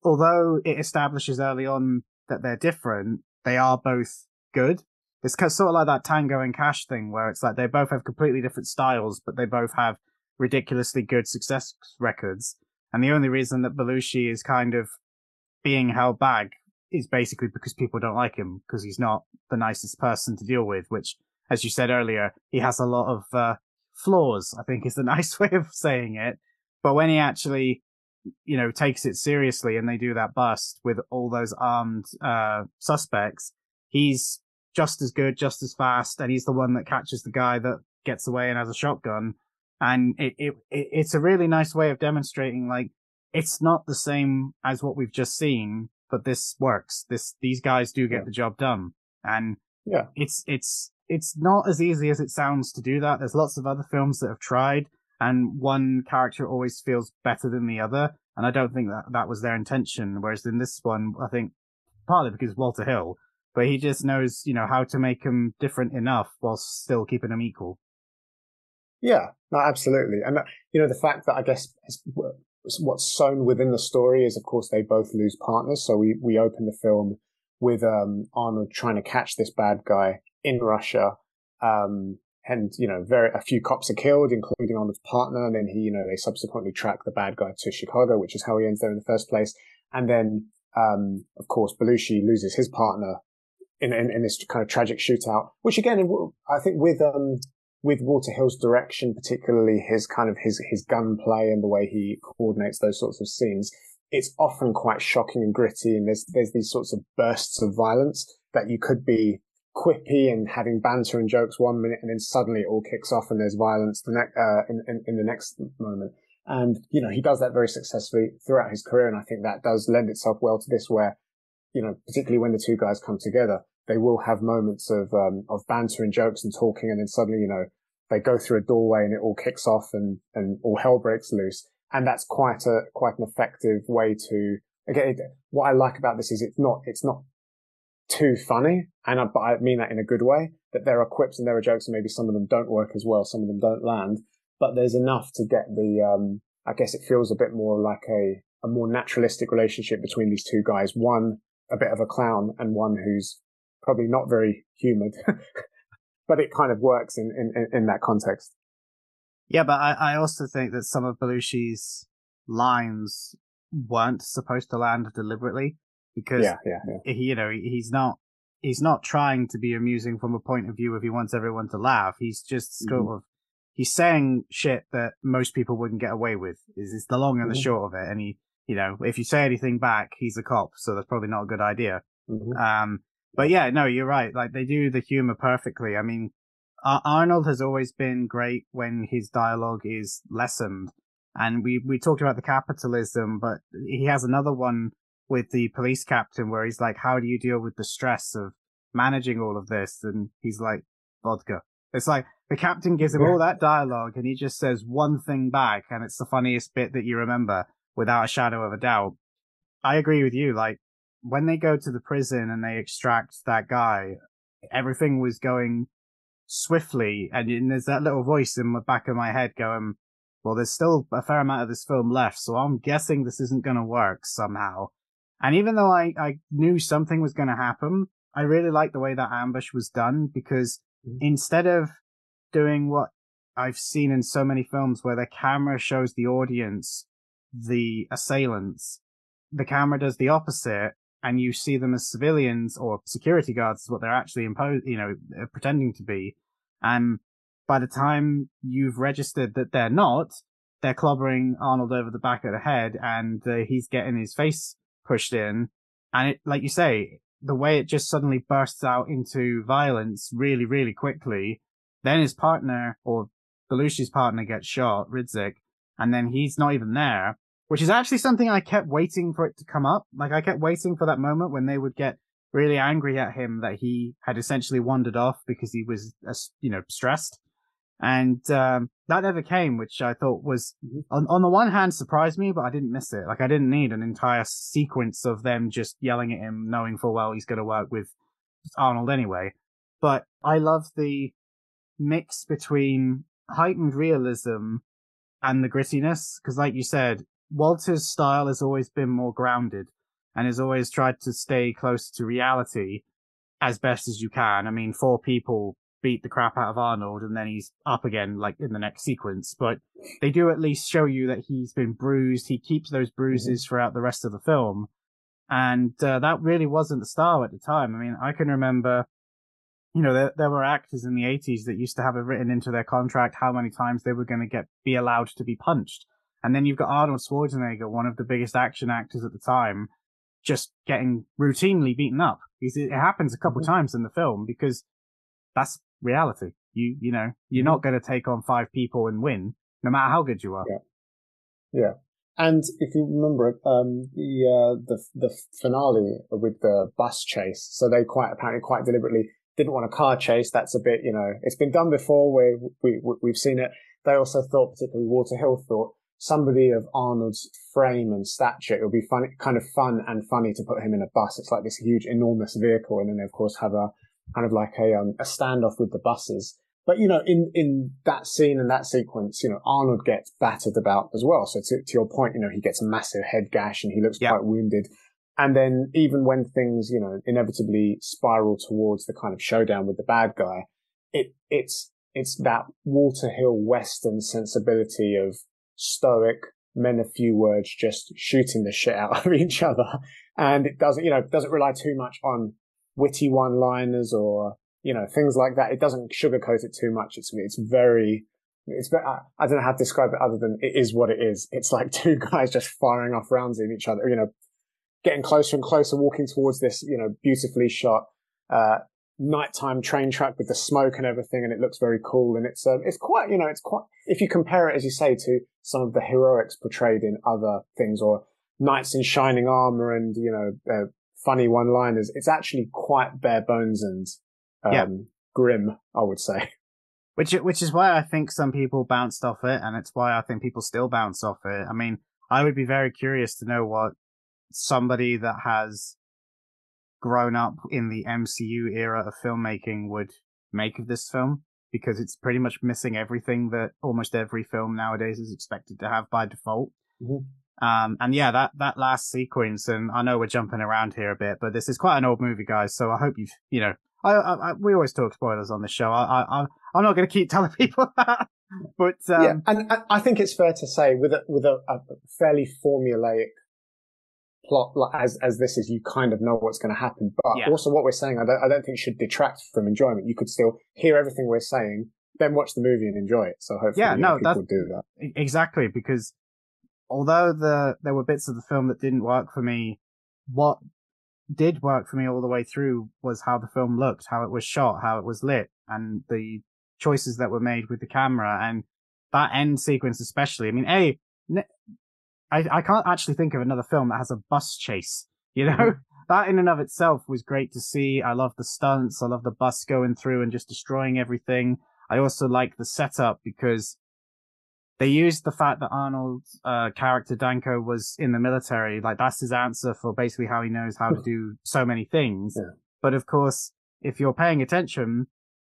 although it establishes early on that they're different, they are both good. It's sort of like that Tango and Cash thing where it's like they both have completely different styles, but they both have ridiculously good success records. And the only reason that Belushi is kind of being held back is basically because people don't like him because he's not the nicest person to deal with, which, as you said earlier, he has a lot of uh, flaws, I think is the nice way of saying it. But when he actually, you know, takes it seriously and they do that bust with all those armed uh, suspects, he's just as good, just as fast, and he's the one that catches the guy that gets away and has a shotgun. And it, it, it it's a really nice way of demonstrating like it's not the same as what we've just seen, but this works. This these guys do get yeah. the job done, and yeah, it's it's it's not as easy as it sounds to do that. There's lots of other films that have tried, and one character always feels better than the other, and I don't think that that was their intention. Whereas in this one, I think partly because Walter Hill, but he just knows you know how to make them different enough while still keeping them equal. Yeah, no, absolutely, and uh, you know the fact that I guess what's sewn within the story is, of course, they both lose partners. So we, we open the film with, um, Arnold trying to catch this bad guy in Russia. Um, and, you know, very, a few cops are killed, including Arnold's partner. And then he, you know, they subsequently track the bad guy to Chicago, which is how he ends there in the first place. And then, um, of course, Belushi loses his partner in, in, in, this kind of tragic shootout, which again, I think with, um, with Walter Hill's direction, particularly his kind of his his gunplay and the way he coordinates those sorts of scenes, it's often quite shocking and gritty. And there's there's these sorts of bursts of violence that you could be quippy and having banter and jokes one minute, and then suddenly it all kicks off and there's violence the uh, in, in in the next moment. And you know he does that very successfully throughout his career, and I think that does lend itself well to this, where you know particularly when the two guys come together they will have moments of um, of banter and jokes and talking, and then suddenly, you know, they go through a doorway and it all kicks off and and all hell breaks loose. And that's quite a quite an effective way to again. What I like about this is it's not it's not too funny, and I, but I mean that in a good way. That there are quips and there are jokes, and maybe some of them don't work as well, some of them don't land, but there's enough to get the. Um, I guess it feels a bit more like a a more naturalistic relationship between these two guys. One a bit of a clown, and one who's probably not very humoured, but it kind of works in, in, in that context. Yeah, but I, I also think that some of Belushi's lines weren't supposed to land deliberately because yeah, yeah, yeah. He, you know he's not he's not trying to be amusing from a point of view if he wants everyone to laugh. He's just sort Mhm. of he's saying shit that most people wouldn't get away with. Is is the long and the Mhm. short of it. And he, you know, if you say anything back, he's a cop, so that's probably not a good idea. Mhm. Um, but yeah, no, you're right. Like they do the humor perfectly. I mean, Ar- Arnold has always been great when his dialogue is lessened, and we we talked about the capitalism, but he has another one with the police captain where he's like, "How do you deal with the stress of managing all of this?" And he's like, "Vodka." It's like the captain gives him all that dialogue, and he just says one thing back, and it's the funniest bit that you remember without a shadow of a doubt. I agree with you. Like when they go to the prison and they extract that guy, everything was going swiftly, and, there's that little voice in the back of my head going, "Well, there's still a fair amount of this film left, so I'm guessing this isn't going to work somehow." And even though I I knew something was going to happen, I really liked the way that ambush was done because Mhm. instead of doing what I've seen in so many films where the camera shows the audience the assailants, the camera does the opposite, and you see them as civilians or security guards is what they're actually imposed, you know, uh, pretending to be. And by the time you've registered that they're not, they're clobbering Arnold over the back of the head, and uh, he's getting his face pushed in. And it, like you say, the way it just suddenly bursts out into violence really, really quickly. Then his partner or Belushi's partner gets shot, Ridzik, and then he's not even there, which is actually something I kept waiting for it to come up. Like I kept waiting for that moment when they would get really angry at him that he had essentially wandered off because he was, you know, stressed. And um, that never came, which I thought was, on, on the one hand, surprised me, but I didn't miss it. Like I didn't need an entire sequence of them just yelling at him, knowing full well he's going to work with Arnold anyway. But I love the mix between heightened realism and the grittiness, because like you said, Walter's style has always been more grounded and has always tried to stay close to reality as best as you can. I mean, four people beat the crap out of Arnold and then he's up again like in the next sequence, but they do at least show you that he's been bruised. He keeps those bruises throughout the rest of the film. And uh, that really wasn't the style at the time. I mean, I can remember, you know, there, there were actors in the 80s that used to have it written into their contract how many times they were going to get be allowed to be punched. And then you've got Arnold Schwarzenegger, one of the biggest action actors at the time, just getting routinely beaten up. It happens a couple Mhm. times in the film because that's reality. You you know you're not going to take on five people and win, no matter how good you are. Yeah. And if you remember, um, the, uh, the, the finale with the bus chase, so they quite apparently quite deliberately didn't want a car chase. That's a bit, you know, it's been done before where we, we, we've seen it. They also thought, particularly Walter Hill thought, somebody of Arnold's frame and stature, it would be fun, kind of fun and funny to put him in a bus. It's like this huge, enormous vehicle. And then they, of course, have a kind of like a, um, a standoff with the buses. But, you know, in, in that scene and that sequence, you know, Arnold gets battered about as well. So to, to your point, you know, he gets a massive head gash and he looks Yeah. quite wounded. And then even when things, you know, inevitably spiral towards the kind of showdown with the bad guy, it, it's, it's that Walter Hill Western sensibility of stoic, men of few words, just shooting the shit out of each other. And it doesn't, you know, doesn't rely too much on witty one-liners or, you know, things like that. It doesn't sugarcoat it too much. It's, it's very, it's I, don't know how to describe it other than it is what it is. It's like two guys just firing off rounds in each other, you know, getting closer and closer, walking towards this, you know, beautifully shot, uh, nighttime train track with the smoke and everything. And it looks very cool. And it's, um, it's quite, you know, it's quite, if you compare it, as you say, to some of the heroics portrayed in other things or knights in shining armor and, you know, uh, funny one liners, it's actually quite bare bones and, um, Yeah. grim, I would say. Which which is why I think some people bounced off it, and it's why I think people still bounce off it. I mean, I would be very curious to know what somebody that has grown up in the MCU era of filmmaking would make of this film, because it's pretty much missing everything that almost every film nowadays is expected to have by default. Mhm. Um, and yeah, that, that last sequence, and I know we're jumping around here a bit, but this is quite an old movie, guys. So I hope you've, you know, I, I, I we always talk spoilers on the show. I, I, I'm not going to keep telling people that, but um, yeah, and I- I think it's fair to say with a with a, a fairly formulaic plot like, as as this is, you kind of know what's going to happen. But Yeah. also, what we're saying, I don't I don't think should detract from enjoyment. You could still hear everything we're saying, then watch the movie and enjoy it. So hopefully, Yeah, no, people do that. Exactly, because although the there were bits of the film that didn't work for me, what did work for me all the way through was how the film looked, how it was shot, how it was lit, and the choices that were made with the camera and that end sequence especially. I mean, a I I can't actually think of another film that has a bus chase. You know, that in and of itself was great to see. I love the stunts. I love the bus going through and just destroying everything. I also like the setup because they used the fact that Arnold's uh, character Danko was in the military. Like that's his answer for basically how he knows how to do so many things. Yeah. But of course, if you're paying attention,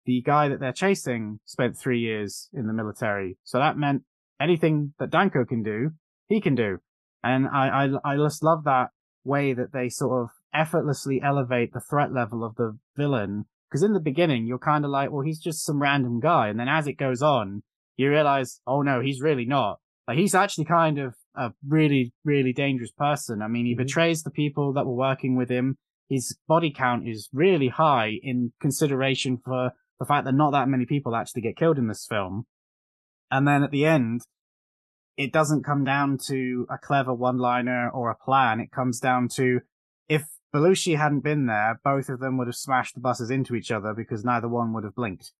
the guy that they're chasing spent three years in the military. So that meant anything that Danko can do, he can do. And I, I, I just love that way that they sort of effortlessly elevate the threat level of the villain. Because in the beginning, you're kind of like, well, he's just some random guy. And then as it goes on, you realize, oh no, he's really not. Like he's actually kind of a really, really dangerous person. I mean, he Mhm. betrays the people that were working with him. His body count is really high in consideration for the fact that not that many people actually get killed in this film. And then at the end, it doesn't come down to a clever one liner or a plan. It comes down to if Belushi hadn't been there, both of them would have smashed the buses into each other because neither one would have blinked.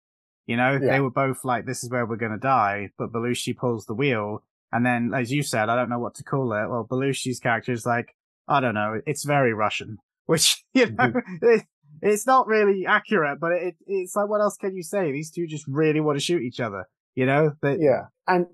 You know, Yeah. they were both like, this is where we're going to die, but Belushi pulls the wheel. And then, as you said, I don't know what to call it. Well, Belushi's character is like, I don't know, it's very Russian, which, you know, mm-hmm. it, it's not really accurate, but it, it's like, what else can you say? These two just really want to shoot each other, you know? They, Yeah, and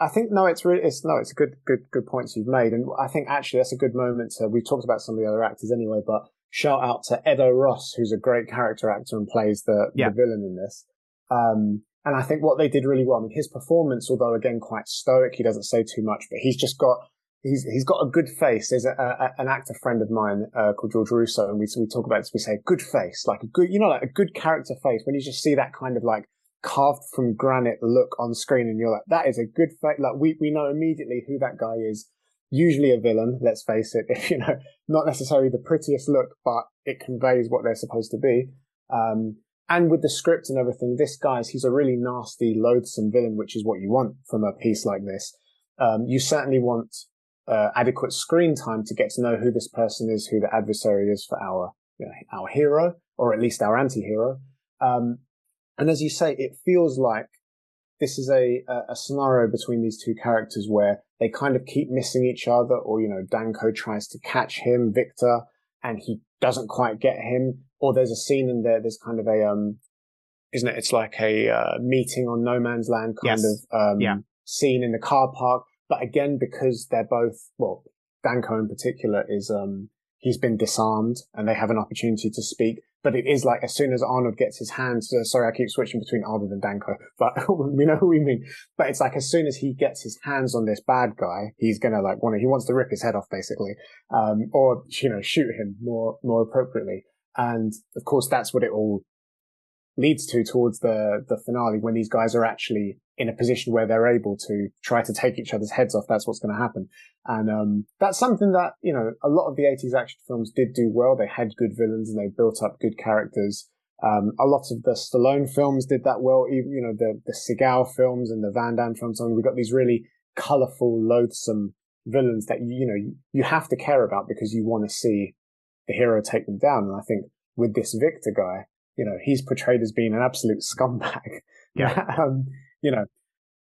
I think no, it's really it's no, it's a good good good points you've made, and I think actually that's a good moment to. We've talked about some of the other actors anyway, but shout out to Ed O'Ross, who's a great character actor and plays the Yeah. the villain in this. Um, and I think what they did really well. I mean, his performance, although again quite stoic, he doesn't say too much, but he's just got. He's, he's got a good face. There's a, a, an actor friend of mine uh, called George Russo, and we we talk about this. We say good face, like a good, you know, like a good character face. When you just see that kind of like carved from granite look on screen and you're like, that is a good face. Like we, we know immediately who that guy is. Usually a villain, let's face it. If, you know, not necessarily the prettiest look, but it conveys what they're supposed to be. Um, and with the script and everything, this guy's, he's a really nasty, loathsome villain, which is what you want from a piece like this. Um, you certainly want, uh, adequate screen time to get to know who this person is, who the adversary is for our, you know, our hero, or at least our anti-hero. Um, and as you say, it feels like this is a, a, a scenario between these two characters where they kind of keep missing each other, or, you know, Danko tries to catch him, Victor, and he doesn't quite get him. Or there's a scene in there, there's kind of a, um, isn't it? It's like a, uh, meeting on no man's land kind Yes. of, um, Yeah. scene in the car park. But again, because they're both, well, Danko in particular is, um, he's been disarmed and they have an opportunity to speak. But it is like as soon as Arnold gets his hands, uh, sorry, I keep switching between Arnold and Danko, but we know who we mean. But it's like as soon as he gets his hands on this bad guy, he's gonna like want to, he wants to rip his head off basically, um, or, you know, shoot him more, more appropriately. And of course, that's what it all leads to towards the, the finale when these guys are actually in a position where they're able to try to take each other's heads off. That's what's going to happen. And, um, that's something that, you know, a lot of the 80s action films did do well. They had good villains and they built up good characters. Um, a lot of the Stallone films did that well. Even, you know, the, the Seagal films and the Van Damme films. I mean, we've got these really colorful, loathsome villains that, you, know, you have to care about because you want to see the hero take them down. And I think with this Victor guy, you know, he's portrayed as being an absolute scumbag. Yeah. um, you know,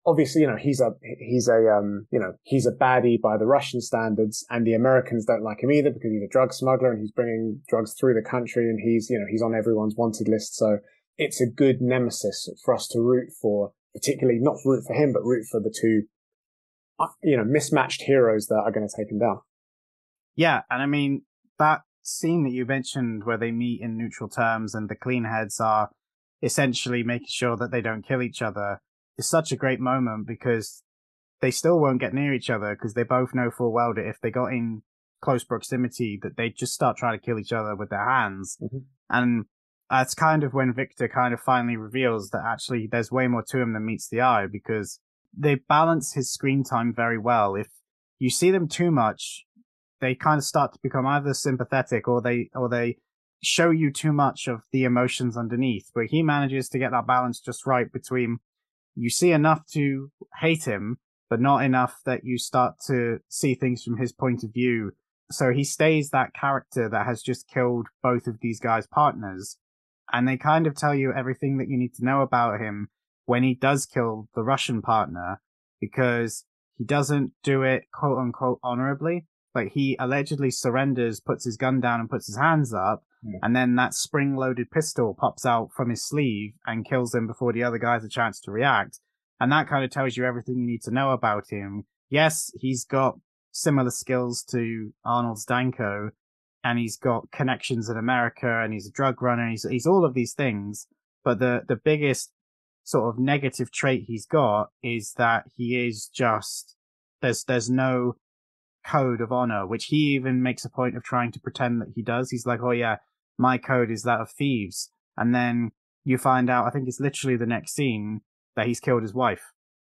obviously, you know, he's a, he's a, um, you know, he's a baddie by the Russian standards and the Americans don't like him either because he's a drug smuggler and he's bringing drugs through the country and he's, you know, he's on everyone's wanted list. So it's a good nemesis for us to root for, particularly not root for him, but root for the two, uh, you know, mismatched heroes that are going to take him down. Yeah, and I mean that scene that you mentioned where they meet in neutral terms and the clean heads are essentially making sure that they don't kill each other is such a great moment because they still won't get near each other because they both know full well that if they got in close proximity that they'd just start trying to kill each other with their hands. Mhm. And that's kind of when Victor kind of finally reveals that actually there's way more to him than meets the eye because they balance his screen time very well. If you see them too much, they kind of start to become either sympathetic or they or they show you too much of the emotions underneath. But he manages to get that balance just right between you see enough to hate him, but not enough that you start to see things from his point of view. So he stays that character that has just killed both of these guys' partners. And they kind of tell you everything that you need to know about him when he does kill the Russian partner because he doesn't do it quote unquote honorably. Like he allegedly surrenders, puts his gun down and puts his hands up. Yeah. And then that spring loaded pistol pops out from his sleeve and kills him before the other guy has a chance to react. And that kind of tells you everything you need to know about him. Yes, he's got similar skills to Arnold's Danko and he's got connections in America and he's a drug runner. He's, he's all of these things. But the, the biggest sort of negative trait he's got is that he is just, there's, there's no code of honor, which he even makes a point of trying to pretend that he does. He's like, oh yeah, my code is that of thieves. And then you find out, I think it's literally the next scene that he's killed his wife.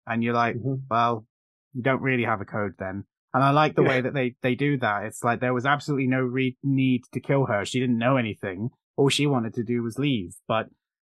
And you're like, Mhm. well, you don't really have a code then. And I like the Yeah. way that they, they do that. It's like there was absolutely no re- need to kill her. She didn't know anything. All she wanted to do was leave. But,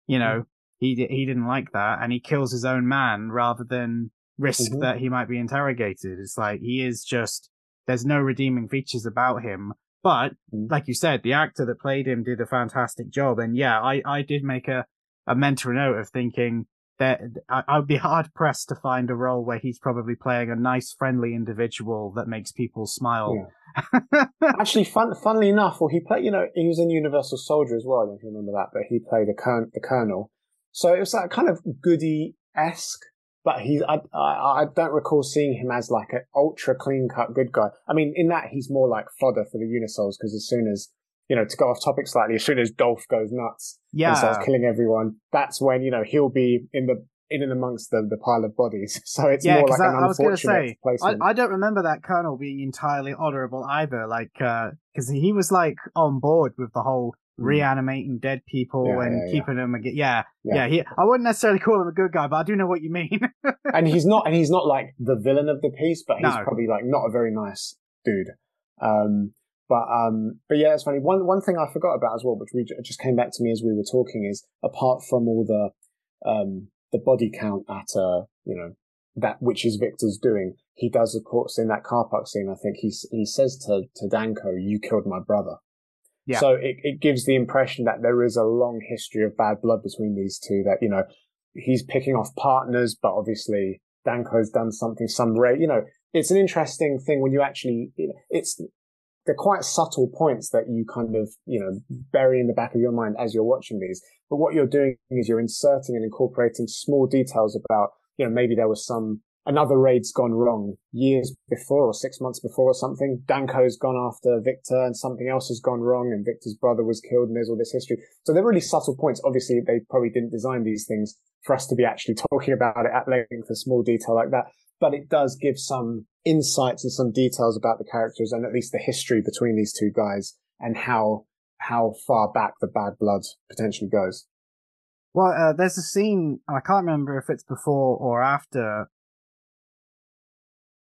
you know, he, di- he didn't like that and he kills his own man rather than risk Mhm. that he might be interrogated. It's like he is just, there's no redeeming features about him. But Mhm. like you said, the actor that played him did a fantastic job. And yeah, I, I did make a, a mental note of thinking that I, I'd be hard pressed to find a role where he's probably playing a nice, friendly individual that makes people smile. Actually, fun, funnily enough, well, he played, you know, he was in Universal Soldier as well. I don't know if you remember that, but he played the, colonel, the colonel. So it was that kind of goody esque, but he's, I, I, I don't recall seeing him as like an ultra clean cut good guy. I mean, in that, he's more like fodder for the Unisols because as soon as, you know, to go off topic slightly, as soon as Dolph goes nuts yeah. and starts killing everyone, that's when, you know, he'll be in the, in and amongst the, the pile of bodies. So it's Yeah, more like an I- I was gonna say, I, placement. I don't remember that colonel being entirely honorable either. Like, uh, because he was like on board with the whole. Reanimating dead people Yeah, and yeah, yeah. keeping them again. Yeah, yeah. Yeah. he, I wouldn't necessarily call him a good guy, but I do know what you mean. and he's not, and he's not like the villain of the piece, but he's No. probably like not a very nice dude. Um, but um, but yeah, that's funny. One one thing I forgot about as well, which we just came back to me as we were talking, is apart from all the um the body count at uh you know that which is Victor's doing, he does of course in that car park scene. I think he he says to to Danko, "You killed my brother." Yeah. So it, it gives the impression that there is a long history of bad blood between these two. That you know he's picking off partners, but obviously Danko's done something, some rate, you know, it's an interesting thing when you actually, you know, it's, they're quite subtle points that you kind of, you know, bury in the back of your mind as you're watching these. But what you're doing is you're inserting and incorporating small details about, you know, maybe there was some, another raid's gone wrong years before or six months before or something. Danko's gone after Victor and something else has gone wrong and Victor's brother was killed and there's all this history. So they're really subtle points. Obviously, they probably didn't design these things for us to be actually talking about it at length, a small detail like that. But it does give some insights and some details about the characters and at least the history between these two guys and how how far back the bad blood potentially goes. well, uh, there's a scene, I can't remember if it's before or after.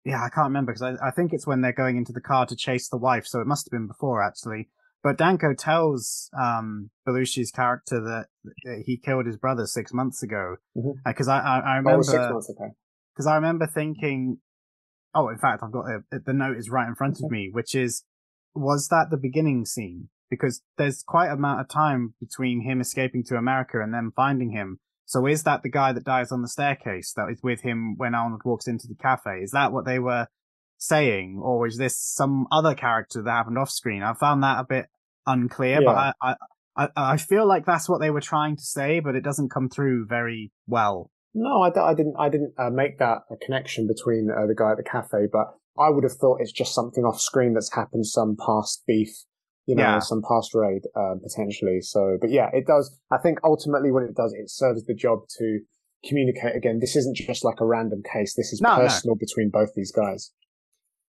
Yeah, I can't remember because I, I think it's when they're going into the car to chase the wife, so it must have been before actually. But Danko tells um, Belushi's character that, that he killed his brother six months ago. Mm-hmm. Uh, because I, I, I Oh, remember. because I remember thinking, oh, in fact, I've got a, the note is right in front of mm-hmm. me, which is, was that the beginning scene? Because there's quite a amount of time between him escaping to America and them finding him. So is that the guy that dies on the staircase that is with him when Arnold walks into the cafe? Is that what they were saying, or is this some other character that happened off screen? I found that a bit unclear, but I, I, I, feel like that's what they were trying to say, but it doesn't come through very well. No, I, I didn't. I didn't uh, make that a connection between uh, the guy at the cafe, but I would have thought it's just something off screen that's happened, some past beef, you know, Yeah. some past raid uh, potentially. So, but yeah, it does. I think ultimately what it does, it serves the job to communicate again. This isn't just like a random case. This is No, no. personal between both these guys.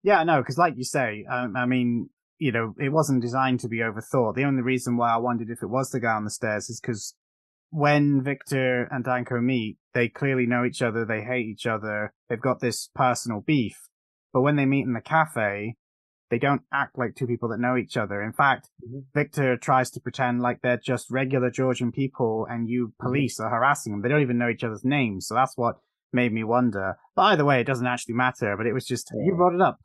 Yeah, no, because like you say, um, I mean, you know, it wasn't designed to be overthought. The only reason why I wondered if it was the guy on the stairs is because when Victor and Danko meet, they clearly know each other, they hate each other, they've got this personal beef. But when they meet in the cafe, they don't act like two people that know each other. In fact, Mhm. Victor tries to pretend like they're just regular Georgian people and you Mm-hmm. police are harassing them. They don't even know each other's names. So that's what made me wonder. But either way, it doesn't actually matter, but it was just, you brought it up.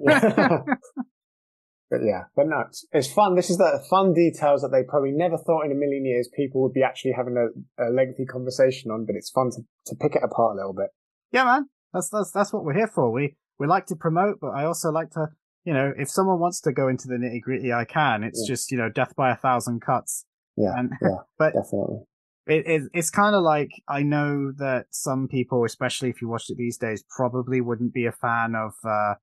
Yeah. but yeah, but no, it's, it's fun. This is the fun details that they probably never thought in a million years people would be actually having a, a lengthy conversation on. But it's fun to, to pick it apart a little bit. yeah, man. That's, that's, that's what we're here for. We, we like to promote, but I also like to, you know, if someone wants to go into the nitty gritty, I can. It's Yeah. just, you know, death by a thousand cuts. Yeah, And, yeah, but definitely. it, it it's kind of like I know that some people, especially if you watched it these days, probably wouldn't be a fan of uh,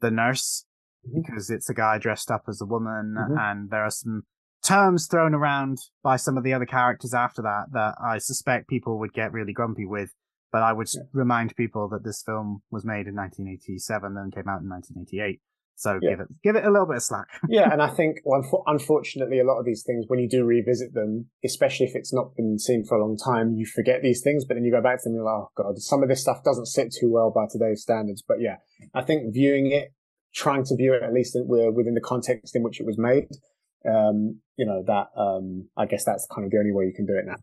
the nurse Mhm. because it's a guy dressed up as a woman, Mhm. and there are some terms thrown around by some of the other characters after that that I suspect people would get really grumpy with. But I would Yeah. remind people that this film was made in 1987 and came out in 1988. So Yeah. give it give it a little bit of slack. yeah, and I think well, unfortunately, a lot of these things, when you do revisit them, especially if it's not been seen for a long time, you forget these things. But then you go back to them, and you're like, oh god, some of this stuff doesn't sit too well by today's standards. But yeah, I think viewing it, trying to view it at least in, within the context in which it was made, um, you know, that um, I guess that's kind of the only way you can do it now.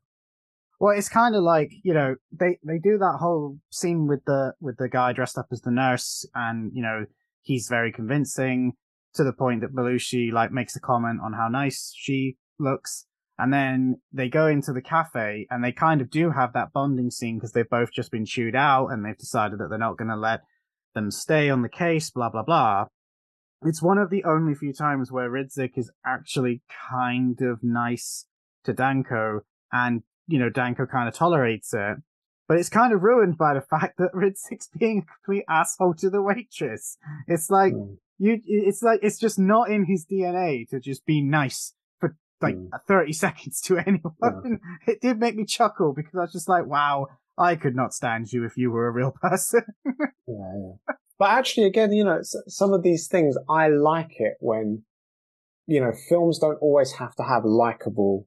Well, it's kind of like you know they they do that whole scene with the with the guy dressed up as the nurse, and you know he's very convincing to the point that Belushi like makes a comment on how nice she looks, and then they go into the cafe and they kind of do have that bonding scene because they've both just been chewed out and they've decided that they're not going to let them stay on the case, blah blah blah. It's one of the only few times where Ridzik is actually kind of nice to Danko, and you know Danko kind of tolerates it. But it's kind of ruined by the fact that Ridzik's being a complete asshole to the waitress. It's like Mm. you, it's like it's just not in his DNA to just be nice for like Mm. 30 seconds to anyone. It did make me chuckle because I was just like, wow, I could not stand you if you were a real person. Yeah, yeah. But actually, again, you know, some of these things, I like it when, you know, films don't always have to have likable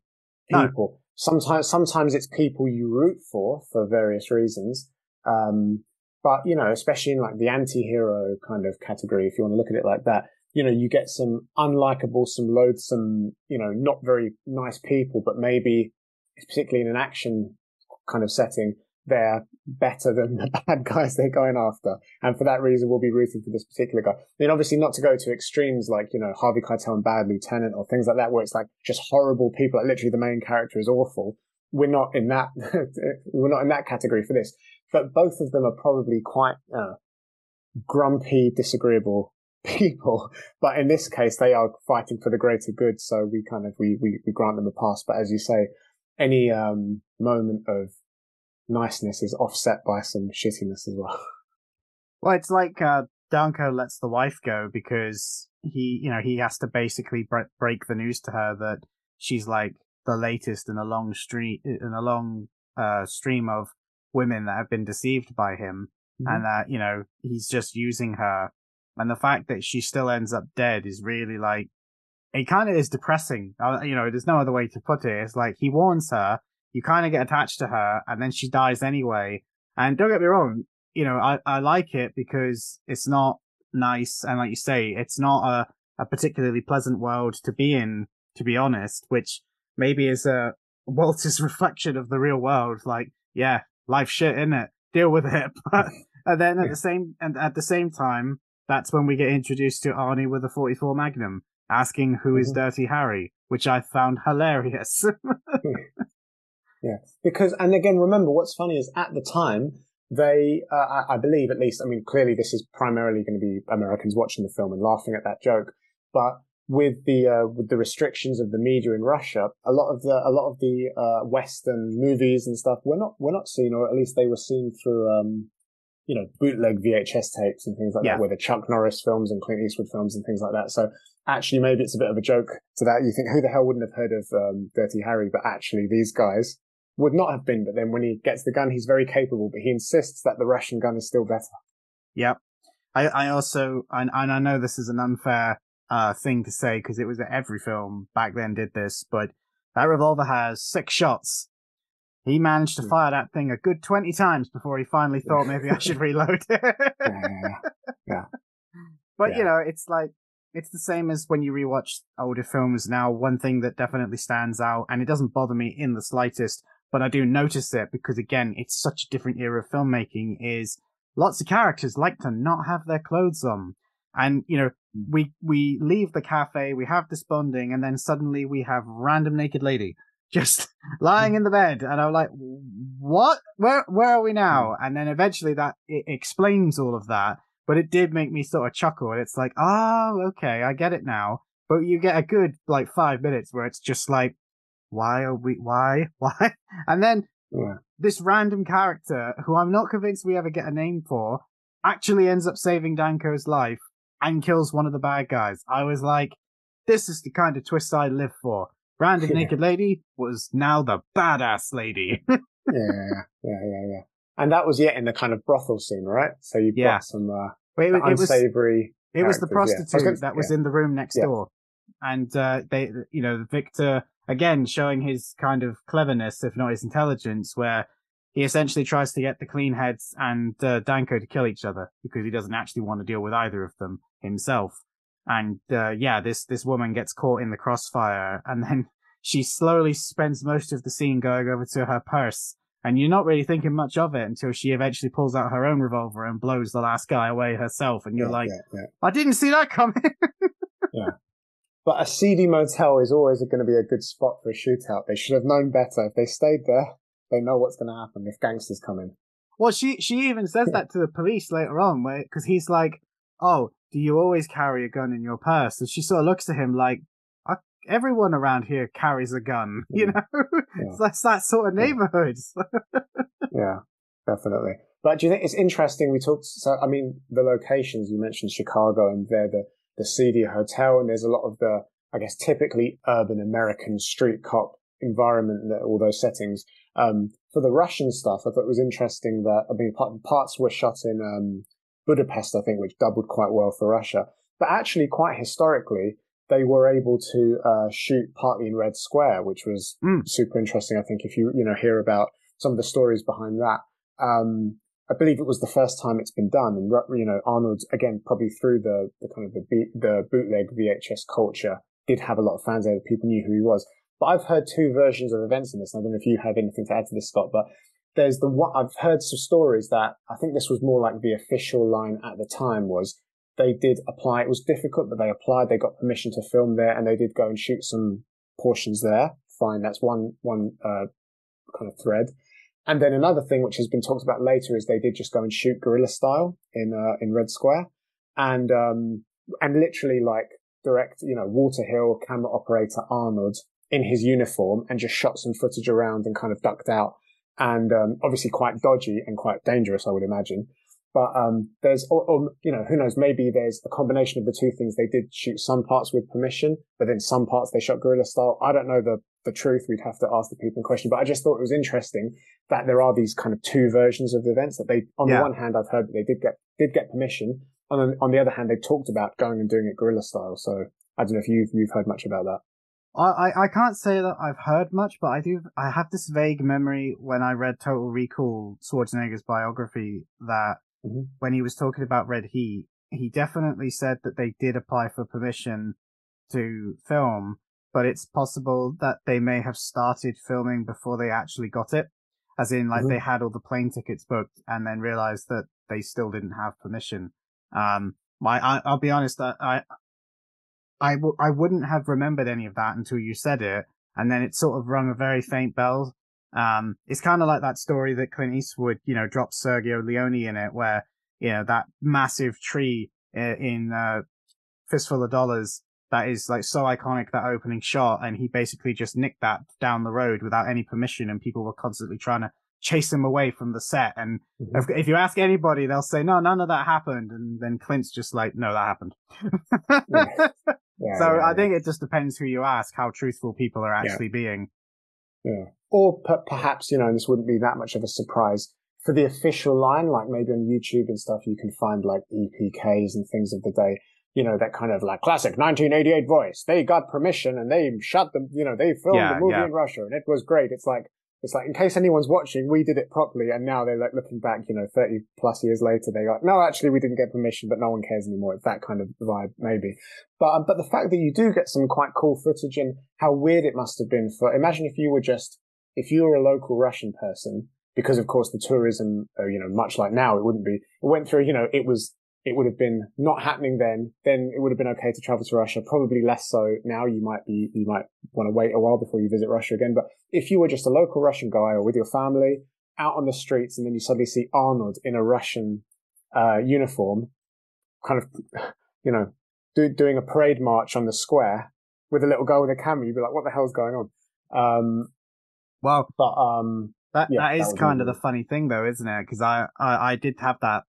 No. Sometimes, sometimes it's people you root for for various reasons. Um, but you know, especially in like the anti-hero kind of category, if you want to look at it like that, you know, you get some unlikable, some loathsome, you know, not very nice people, but maybe, particularly in an action kind of setting, they're better than the bad guys they're going after. And for that reason, we'll be rooting for this particular guy. I mean, obviously not to go to extremes like, you know, Harvey Keitel and Bad Lieutenant or things like that, where it's like just horrible people. Like literally the main character is awful. We're not in that, we're not in that category for this, but both of them are probably quite, uh, grumpy, disagreeable people. But in this case, they are fighting for the greater good. So we kind of, we, we, we grant them a pass. But as you say, any, um, moment of niceness is offset by some shittiness as well. Well, it's like uh, Danko lets the wife go because he, you know, he has to basically bre- break the news to her that she's like the latest in a long street in a long uh, stream of women that have been deceived by him, Mhm. and that you know he's just using her, and the fact that she still ends up dead is really like it kind of is depressing. Uh, you know, there's no other way to put it. It's like he warns her, you kind of get attached to her, and then she dies anyway. And don't get me wrong, you know, I, I like it because it's not nice. And like you say, it's not a, a particularly pleasant world to be in, to be honest, which maybe is a Walter's reflection of the real world. Like, yeah, life shit, in it? Deal with it. But, and then at the same, and at the same time, that's when we get introduced to Arnie with a 44 Magnum asking who is Mhm. Dirty Harry, which I found hilarious. Yeah, because and again, remember what's funny is at the time they, uh, I, I believe at least, I mean, clearly this is primarily going to be Americans watching the film and laughing at that joke, but with the uh, with the restrictions of the media in Russia, a lot of the a lot of the uh, Western movies and stuff were not were not seen, or at least they were seen through um, you know bootleg VHS tapes and things like Yeah. that, where the Chuck Norris films and Clint Eastwood films and things like that. So actually, maybe it's a bit of a joke to that. You think who the hell wouldn't have heard of um, Dirty Harry? But actually, these guys would not have been. But then when he gets the gun, he's very capable. But he insists that the Russian gun is still better. Yep. I, I also, and, and I know this is an unfair uh, thing to say because it was every film back then did this, but that revolver has six shots. He managed to Hmm. fire that thing a good 20 times before he finally thought maybe I should reload it. Yeah. but, Yeah. you know, it's like, it's the same as when you rewatch older films now. One thing that definitely stands out, and it doesn't bother me in the slightest, but I do notice it because again, it's such a different era of filmmaking. Is lots of characters like to not have their clothes on, and you know, we we leave the cafe, we have this bonding, and then suddenly we have random naked lady just lying in the bed, and I'm like, what? Where where are we now? Hmm. And then eventually that it explains all of that but it did make me sort of chuckle. And it's like, oh, okay, I get it now. But you get a good like five minutes where it's just like, why are we, why, why? And then yeah. this random character who I'm not convinced we ever get a name for actually ends up saving Danko's life and kills one of the bad guys. I was like, this is the kind of twist I live for. Random yeah. naked lady was now the badass lady. yeah, yeah, yeah, yeah. And that was yet in the kind of brothel scene, right? So you've yeah. got some uh, Wait, it, unsavory. Was, it was the prostitute was that was in the room next door, and uh, they, you know, Victor again showing his kind of cleverness, if not his intelligence, where he essentially tries to get the clean heads and uh, Danko to kill each other because he doesn't actually want to deal with either of them himself. And uh, yeah, this this woman gets caught in the crossfire, and then she slowly spends most of the scene going over to her purse and you're not really thinking much of it until she eventually pulls out her own revolver and blows the last guy away herself. And you're yeah, like, yeah, yeah. I didn't see that coming. yeah. But a seedy motel is always going to be a good spot for a shootout. They should have known better. If they stayed there, they know what's going to happen if gangsters come in. Well, she she even says that to the police later on, because he's like, "Oh, do you always carry a gun in your purse?" And she sort of looks at him like, everyone around here carries a gun, you mm. know? Yeah. That's that sort of neighborhood. yeah, definitely. But do you think it's interesting? We talked, so, I mean, the locations, you mentioned Chicago and there, the, the seedy hotel, and there's a lot of the, I guess, typically urban American street cop environment, that, all those settings. Um, for the Russian stuff, I thought it was interesting that, I mean, parts were shot in, um, Budapest, I think, which doubled quite well for Russia. But actually, quite historically, they were able to uh, shoot partly in Red Square, which was mm. super interesting. I think if you you know hear about some of the stories behind that, um, I believe it was the first time it's been done, and you know Arnold again probably through the the kind of the the bootleg VHS culture did have a lot of fans there. People knew who he was. But I've heard two versions of events in this. And I don't know if you have anything to add to this, Scott, but there's the one I've heard some stories that I think this was more like the official line at the time was they did apply. It was difficult, but they applied. They got permission to film there, and they did go and shoot some portions there. Fine, that's one one uh, kind of thread. And then another thing, which has been talked about later, is they did just go and shoot guerrilla style in uh, in Red Square, and um, and literally like direct, you know, Walter Hill camera operator Arnold in his uniform, and just shot some footage around and kind of ducked out, and um, obviously quite dodgy and quite dangerous, I would imagine. But um, there's, or, you know, who knows? Maybe there's a combination of the two things. They did shoot some parts with permission, but then some parts they shot guerrilla style. I don't know the the truth. We'd have to ask the people in question. But I just thought it was interesting that there are these kind of two versions of the events. That they, on yeah. the one hand, I've heard that they did get did get permission. On on the other hand, they talked about going and doing it guerrilla style. So I don't know if you've you've heard much about that. I, I can't say that I've heard much, but I do. I have this vague memory when I read Total Recall, Schwarzenegger's biography, that mm-hmm. when he was talking about Red Heat, he definitely said that they did apply for permission to film, but it's possible that they may have started filming before they actually got it. As in, like, mm-hmm. they had all the plane tickets booked and then realized that they still didn't have permission. Um, my, I, will be honest, I, I, I, w- I wouldn't have remembered any of that until you said it. And then it sort of rung a very faint bell um, it's kind of like that story that Clint Eastwood, you know, drops Sergio Leone in it, where you know that massive tree in uh, Fistful of Dollars that is like so iconic that opening shot, and he basically just nicked that down the road without any permission, and people were constantly trying to chase him away from the set. And mm-hmm. if, if, you ask anybody, they'll say, "No, none of that happened," and then Clint's just like, "No, that happened." yeah. Yeah, so yeah, I think it just depends who you ask, how truthful people are actually being. Yeah. Or per- perhaps, you know, this wouldn't be that much of a surprise. For the official line, like maybe on YouTube and stuff, you can find like EPKs and things of the day. You know, that kind of like classic 1988 voice. They got permission and they shot them, you know, they filmed yeah, the movie yeah. in Russia and it was great. It's like, it's like in case anyone's watching, we did it properly, and now they're like looking back, you know, thirty plus years later, they're like, no, actually, we didn't get permission, but no one cares anymore. It's that kind of vibe, maybe. But um, but the fact that you do get some quite cool footage and how weird it must have been for. Imagine if you were just if you were a local Russian person, because of course the tourism, uh, you know, much like now, it wouldn't be. It went through, you know, it was it would have been not happening then, then it would have been okay to travel to Russia. Probably less so now. You might be, you might want to wait a while before you visit Russia again. But if you were just a local Russian guy or with your family out on the streets and then you suddenly see Arnold in a Russian, uh, uniform, kind of, you know, do, doing a parade march on the square with a little girl with a camera, you'd be like, what the hell's going on? Um, well, but, um, that, yeah, that is that kind of the funny thing though, isn't it? Cause I, I, I did have that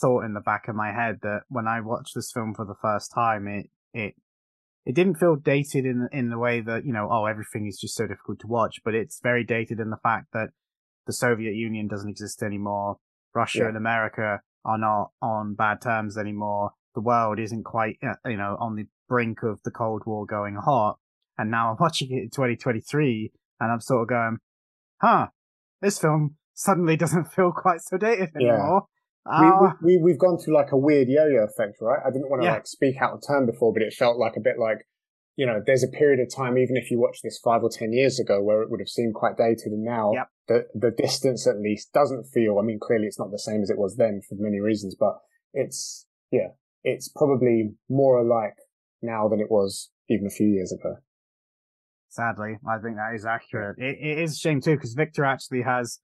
thought in the back of my head that when I watched this film for the first time, it it it didn't feel dated in in the way that you know, oh, everything is just so difficult to watch, but it's very dated in the fact that the Soviet Union doesn't exist anymore. Russia yeah. and America are not on bad terms anymore. The world isn't quite, uh, you know, on the brink of the Cold War going hot. And now I'm watching it in 2023 and I'm sort of going, huh, this film suddenly doesn't feel quite so dated anymore. Uh, we, we, we've gone through like a weird yo-yo effect, right? I didn't want to yeah. like speak out of turn before, but it felt like a bit like, you know, there's a period of time, even if you watched this five or 10 years ago where it would have seemed quite dated. And now yep. the, the distance at least doesn't feel, I mean, clearly it's not the same as it was then for many reasons, but it's, yeah, it's probably more alike now than it was even a few years ago. Sadly, I think that is accurate. it, it is a shame too, because Victor actually has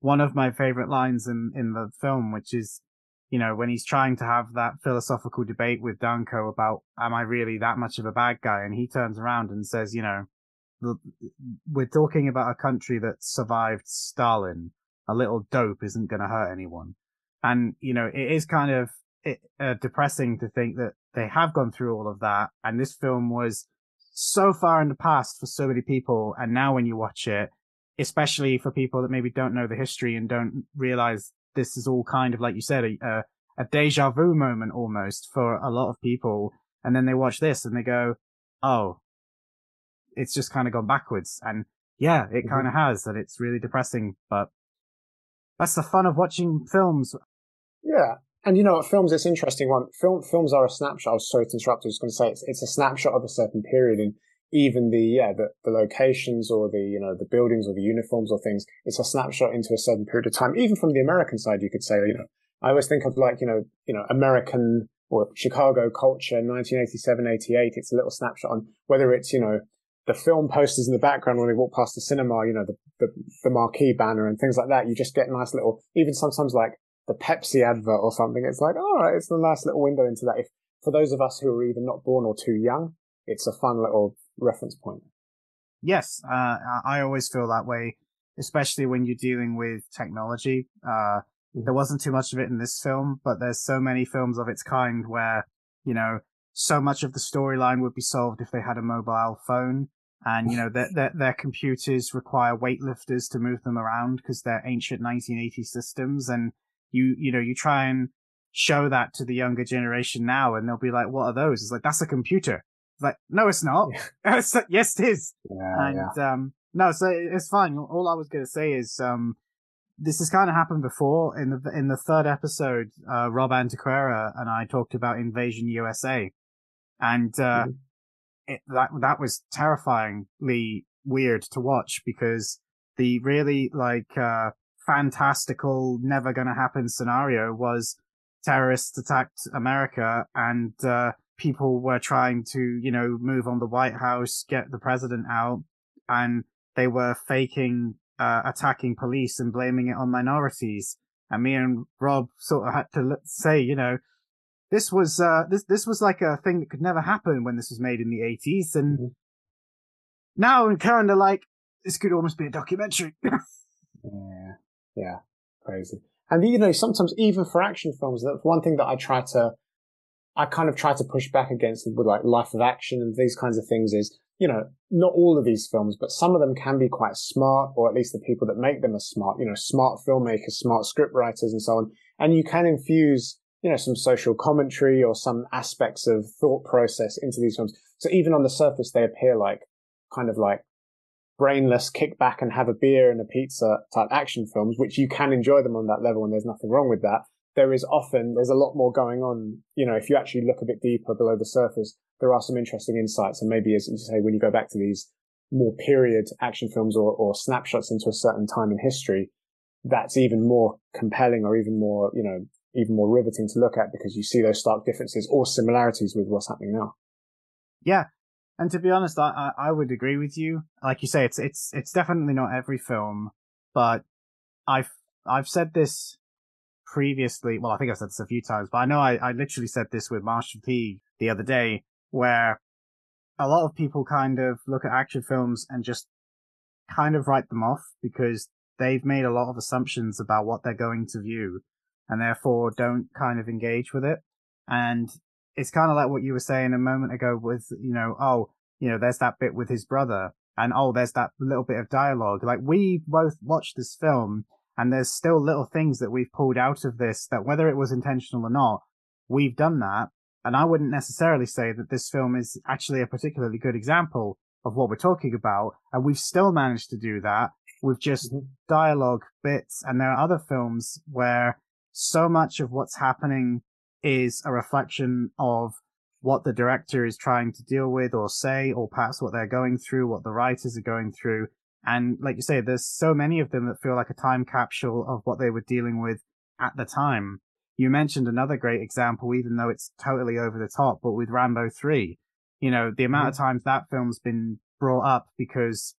one of my favorite lines in, in the film, which is, you know, when he's trying to have that philosophical debate with Danko about, am I really that much of a bad guy? And he turns around and says, you know, we're talking about a country that survived Stalin. A little dope isn't going to hurt anyone. And, you know, it is kind of uh, depressing to think that they have gone through all of that. And this film was so far in the past for so many people. And now when you watch it, especially for people that maybe don't know the history and don't realize this is all kind of like you said a, a deja vu moment almost for a lot of people and then they watch this and they go oh it's just kind of gone backwards and yeah it mm-hmm. kind of has and it's really depressing but that's the fun of watching films yeah and you know films it's interesting one. Film films are a snapshot. I was sorry to interrupt. I was going to say it's, it's a snapshot of a certain period and even the yeah the, the locations or the you know the buildings or the uniforms or things it's a snapshot into a certain period of time. Even from the american side you could say you know i always think of like you know you know american or chicago culture 1987 88 it's a little snapshot on whether it's you know the film posters in the background when we walk past the cinema you know the, the, the marquee banner and things like that. You just get nice little even sometimes like the pepsi advert or something it's like all right it's a nice little window into that if for those of us who are either not born or too young it's a fun little reference point. Yes, uh, I always feel that way, especially when you're dealing with technology. Uh, mm-hmm. there wasn't too much of it in this film, but there's so many films of its kind where, you know, so much of the storyline would be solved if they had a mobile phone. And, you know, their, their, their computers require weightlifters to move them around because they're ancient 1980 systems. And you, you know, you try and show that to the younger generation now and they'll be like, what are those? It's like, that's a computer like, no, it's not. Yeah. yes, it is. Yeah, and, yeah. um, no, so it's fine. All I was going to say is, um, this has kind of happened before in the, in the third episode, uh, Rob Antequera and I talked about Invasion USA and, uh, mm-hmm. it, that, that was terrifyingly weird to watch because the really like, uh, fantastical, never gonna happen scenario was terrorists attacked America and, uh, people were trying to, you know, move on the White House, get the president out, and they were faking uh, attacking police and blaming it on minorities. And me and Rob sort of had to say, you know, this was uh, this this was like a thing that could never happen when this was made in the eighties, and mm-hmm. now I'm kind of like this could almost be a documentary. yeah, yeah, crazy. And you know, sometimes even for action films, that's one thing that I try to I kind of try to push back against with like life of action and these kinds of things is, you know, not all of these films, but some of them can be quite smart, or at least the people that make them are smart, you know, smart filmmakers, smart script writers and so on. And you can infuse, you know, some social commentary or some aspects of thought process into these films. So even on the surface, they appear like kind of like brainless kick back and have a beer and a pizza type action films, which you can enjoy them on that level and there's nothing wrong with that. There is often, there's a lot more going on. You know, if you actually look a bit deeper below the surface, there are some interesting insights. And maybe as you say, when you go back to these more period action films or, or snapshots into a certain time in history, that's even more compelling or even more, you know, even more riveting to look at because you see those stark differences or similarities with what's happening now. Yeah, and to be honest, I, I, would agree with you. Like you say, it's it's it's definitely not every film, but I've I've said this previously. Well, I think I've said this a few times, but I know I, I literally said this with Master P the other day, where a lot of people kind of look at action films and just kind of write them off because they've made a lot of assumptions about what they're going to view and therefore don't kind of engage with it. And it's kind of like what you were saying a moment ago with, you know, oh, you know, there's that bit with his brother and oh, there's that little bit of dialogue. Like we both watched this film and there's still little things that we've pulled out of this that whether it was intentional or not, we've done that. And I wouldn't necessarily say that this film is actually a particularly good example of what we're talking about. And we've still managed to do that with just mm-hmm. dialogue bits. And there are other films where so much of what's happening is a reflection of what the director is trying to deal with or say, or perhaps what they're going through, what the writers are going through. And like you say, there's so many of them that feel like a time capsule of what they were dealing with at the time. You mentioned another great example, even though it's totally over the top, but with Rambo 3, you know, the amount mm-hmm. of times that film's been brought up because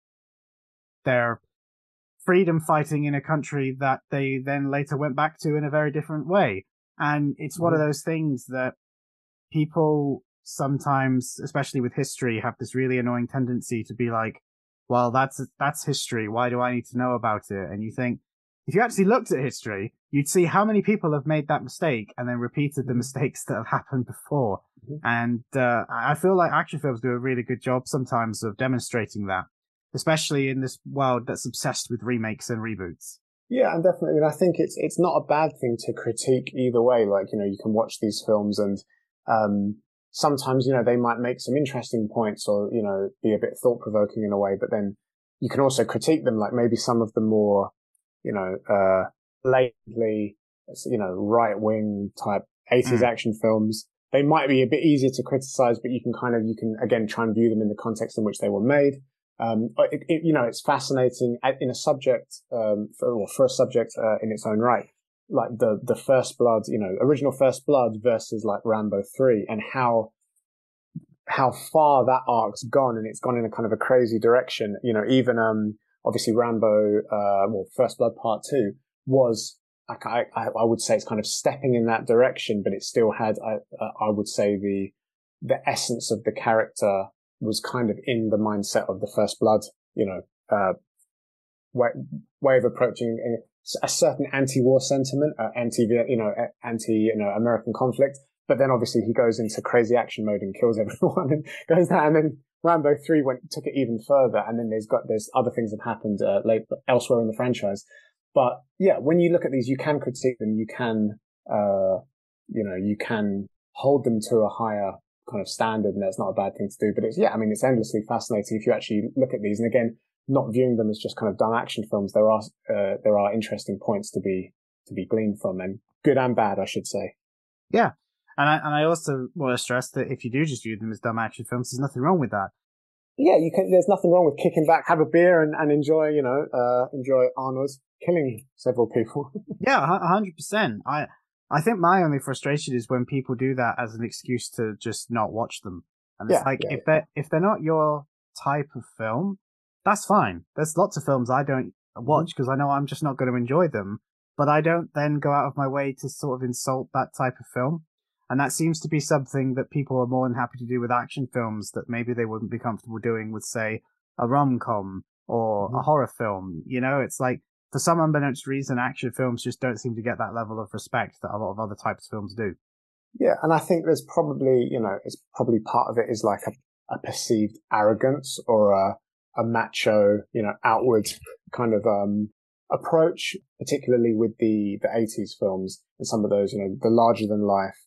they're freedom fighting in a country that they then later went back to in a very different way. And it's one of mm-hmm. those things that people sometimes, especially with history, have this really annoying tendency to be like, well, that's, that's history. Why do I need to know about it? And you think, if you actually looked at history, you'd see how many people have made that mistake and then repeated the mm-hmm. mistakes that have happened before. Mm-hmm. And uh, I feel like action films do a really good job sometimes of demonstrating that, especially in this world that's obsessed with remakes and reboots. Yeah, and definitely, and I think it's it's not a bad thing to critique either way. Like you know, you can watch these films, and um, sometimes you know they might make some interesting points, or you know, be a bit thought provoking in a way. But then you can also critique them, like maybe some of the more, you know, uh, lately, you know, right wing type 80s mm. action films. They might be a bit easier to criticize, but you can kind of you can again try and view them in the context in which they were made. Um, it, it, you know, it's fascinating in a subject, um, for, for a subject, uh, in its own right. Like the, the first blood, you know, original first blood versus like Rambo 3 and how, how far that arc's gone and it's gone in a kind of a crazy direction. You know, even, um, obviously Rambo, uh, well, first blood part two was, I, I, I would say it's kind of stepping in that direction, but it still had, I, I would say the, the essence of the character was kind of in the mindset of the First Blood, you know, uh, way, way of approaching a certain anti-war sentiment, uh, anti, you know, anti, you know, American conflict. But then obviously he goes into crazy action mode and kills everyone and goes down. And then Rambo 3 went, took it even further. And then there's got, there's other things that happened, uh, late, elsewhere in the franchise. But yeah, when you look at these, you can critique them. You can, uh, you know, you can hold them to a higher kind of standard and that's not a bad thing to do. But it's, yeah, I mean, it's endlessly fascinating if you actually look at these. And again, not viewing them as just kind of dumb action films, there are, uh, there are interesting points to be, to be gleaned from and good and bad, I should say. Yeah. And I, and I also want to stress that if you do just view them as dumb action films, there's nothing wrong with that. Yeah, you can, there's nothing wrong with kicking back, have a beer and, and enjoy, you know, uh, enjoy Arnold's killing several people. yeah, hundred percent. I, I think my only frustration is when people do that as an excuse to just not watch them. And it's yeah, like yeah, if they're if they're not your type of film, that's fine. There's lots of films I don't watch because mm-hmm. I know I'm just not going to enjoy them. But I don't then go out of my way to sort of insult that type of film. And that seems to be something that people are more than happy to do with action films that maybe they wouldn't be comfortable doing with, say, a rom com or mm-hmm. a horror film. You know, it's like for some unbeknownst reason, action films just don't seem to get that level of respect that a lot of other types of films do. Yeah, and I think there's probably, you know, it's probably part of it is like a, a perceived arrogance or a, a macho, you know, outward kind of um, approach, particularly with the the 80s films and some of those, you know, the larger than life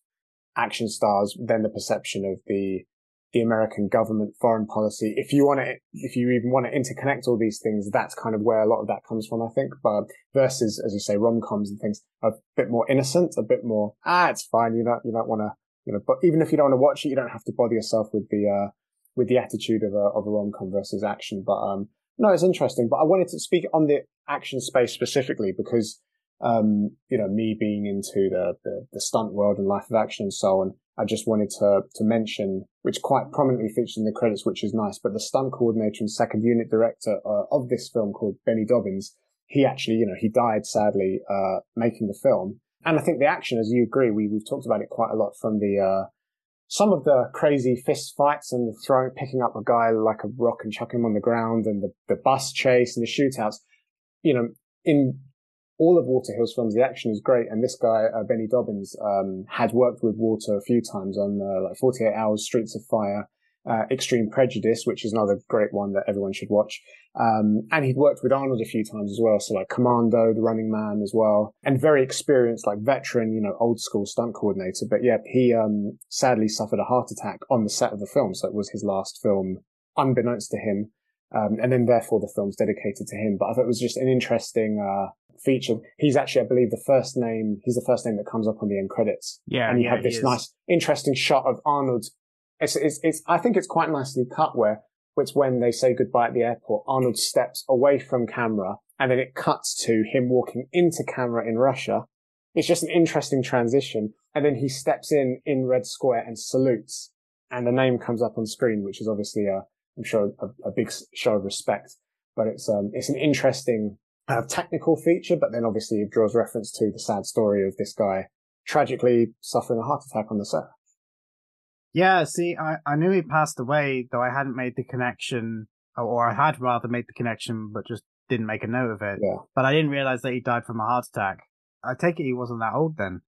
action stars. Then the perception of the the American government, foreign policy. If you want to, if you even want to interconnect all these things, that's kind of where a lot of that comes from, I think. But versus, as you say, rom-coms and things a bit more innocent, a bit more, ah, it's fine. You don't, you don't want to, you know, but even if you don't want to watch it, you don't have to bother yourself with the, uh, with the attitude of a, of a rom-com versus action. But, um, no, it's interesting. But I wanted to speak on the action space specifically because, um, you know, me being into the, the, the stunt world and life of action and so on, I just wanted to, to mention, which quite prominently features in the credits, which is nice, but the stunt coordinator and second unit director uh, of this film called Benny Dobbins, he actually, you know, he died sadly, uh, making the film. And I think the action, as you agree, we, we've talked about it quite a lot from the, uh, some of the crazy fist fights and throwing, picking up a guy like a rock and chucking him on the ground and the, the bus chase and the shootouts, you know, in all of Walter Hill's films, the action is great. And this guy, uh, Benny Dobbins, um, had worked with Walter a few times on uh, like 48 Hours, Streets of Fire, uh, Extreme Prejudice, which is another great one that everyone should watch. Um, and he'd worked with Arnold a few times as well. So like Commando, The Running Man as well, and very experienced, like veteran, you know, old school stunt coordinator. But yeah, he, um, sadly suffered a heart attack on the set of the film. So it was his last film, unbeknownst to him. Um, and then therefore the film's dedicated to him. But I thought it was just an interesting, uh, featured. He's actually, I believe, the first name. He's the first name that comes up on the end credits. Yeah, and you yeah, have this nice, interesting shot of Arnold. It's, it's, it's, I think it's quite nicely cut where it's when they say goodbye at the airport. Arnold steps away from camera, and then it cuts to him walking into camera in Russia. It's just an interesting transition, and then he steps in in Red Square and salutes, and the name comes up on screen, which is obviously a, I'm sure a, a big show of respect. But it's um, it's an interesting uh, technical feature, but then obviously it draws reference to the sad story of this guy tragically suffering a heart attack on the set. Yeah, see, I, I knew he passed away, though I hadn't made the connection, or I had rather made the connection, but just didn't make a note of it. Yeah. But I didn't realize that he died from a heart attack. I take it he wasn't that old then.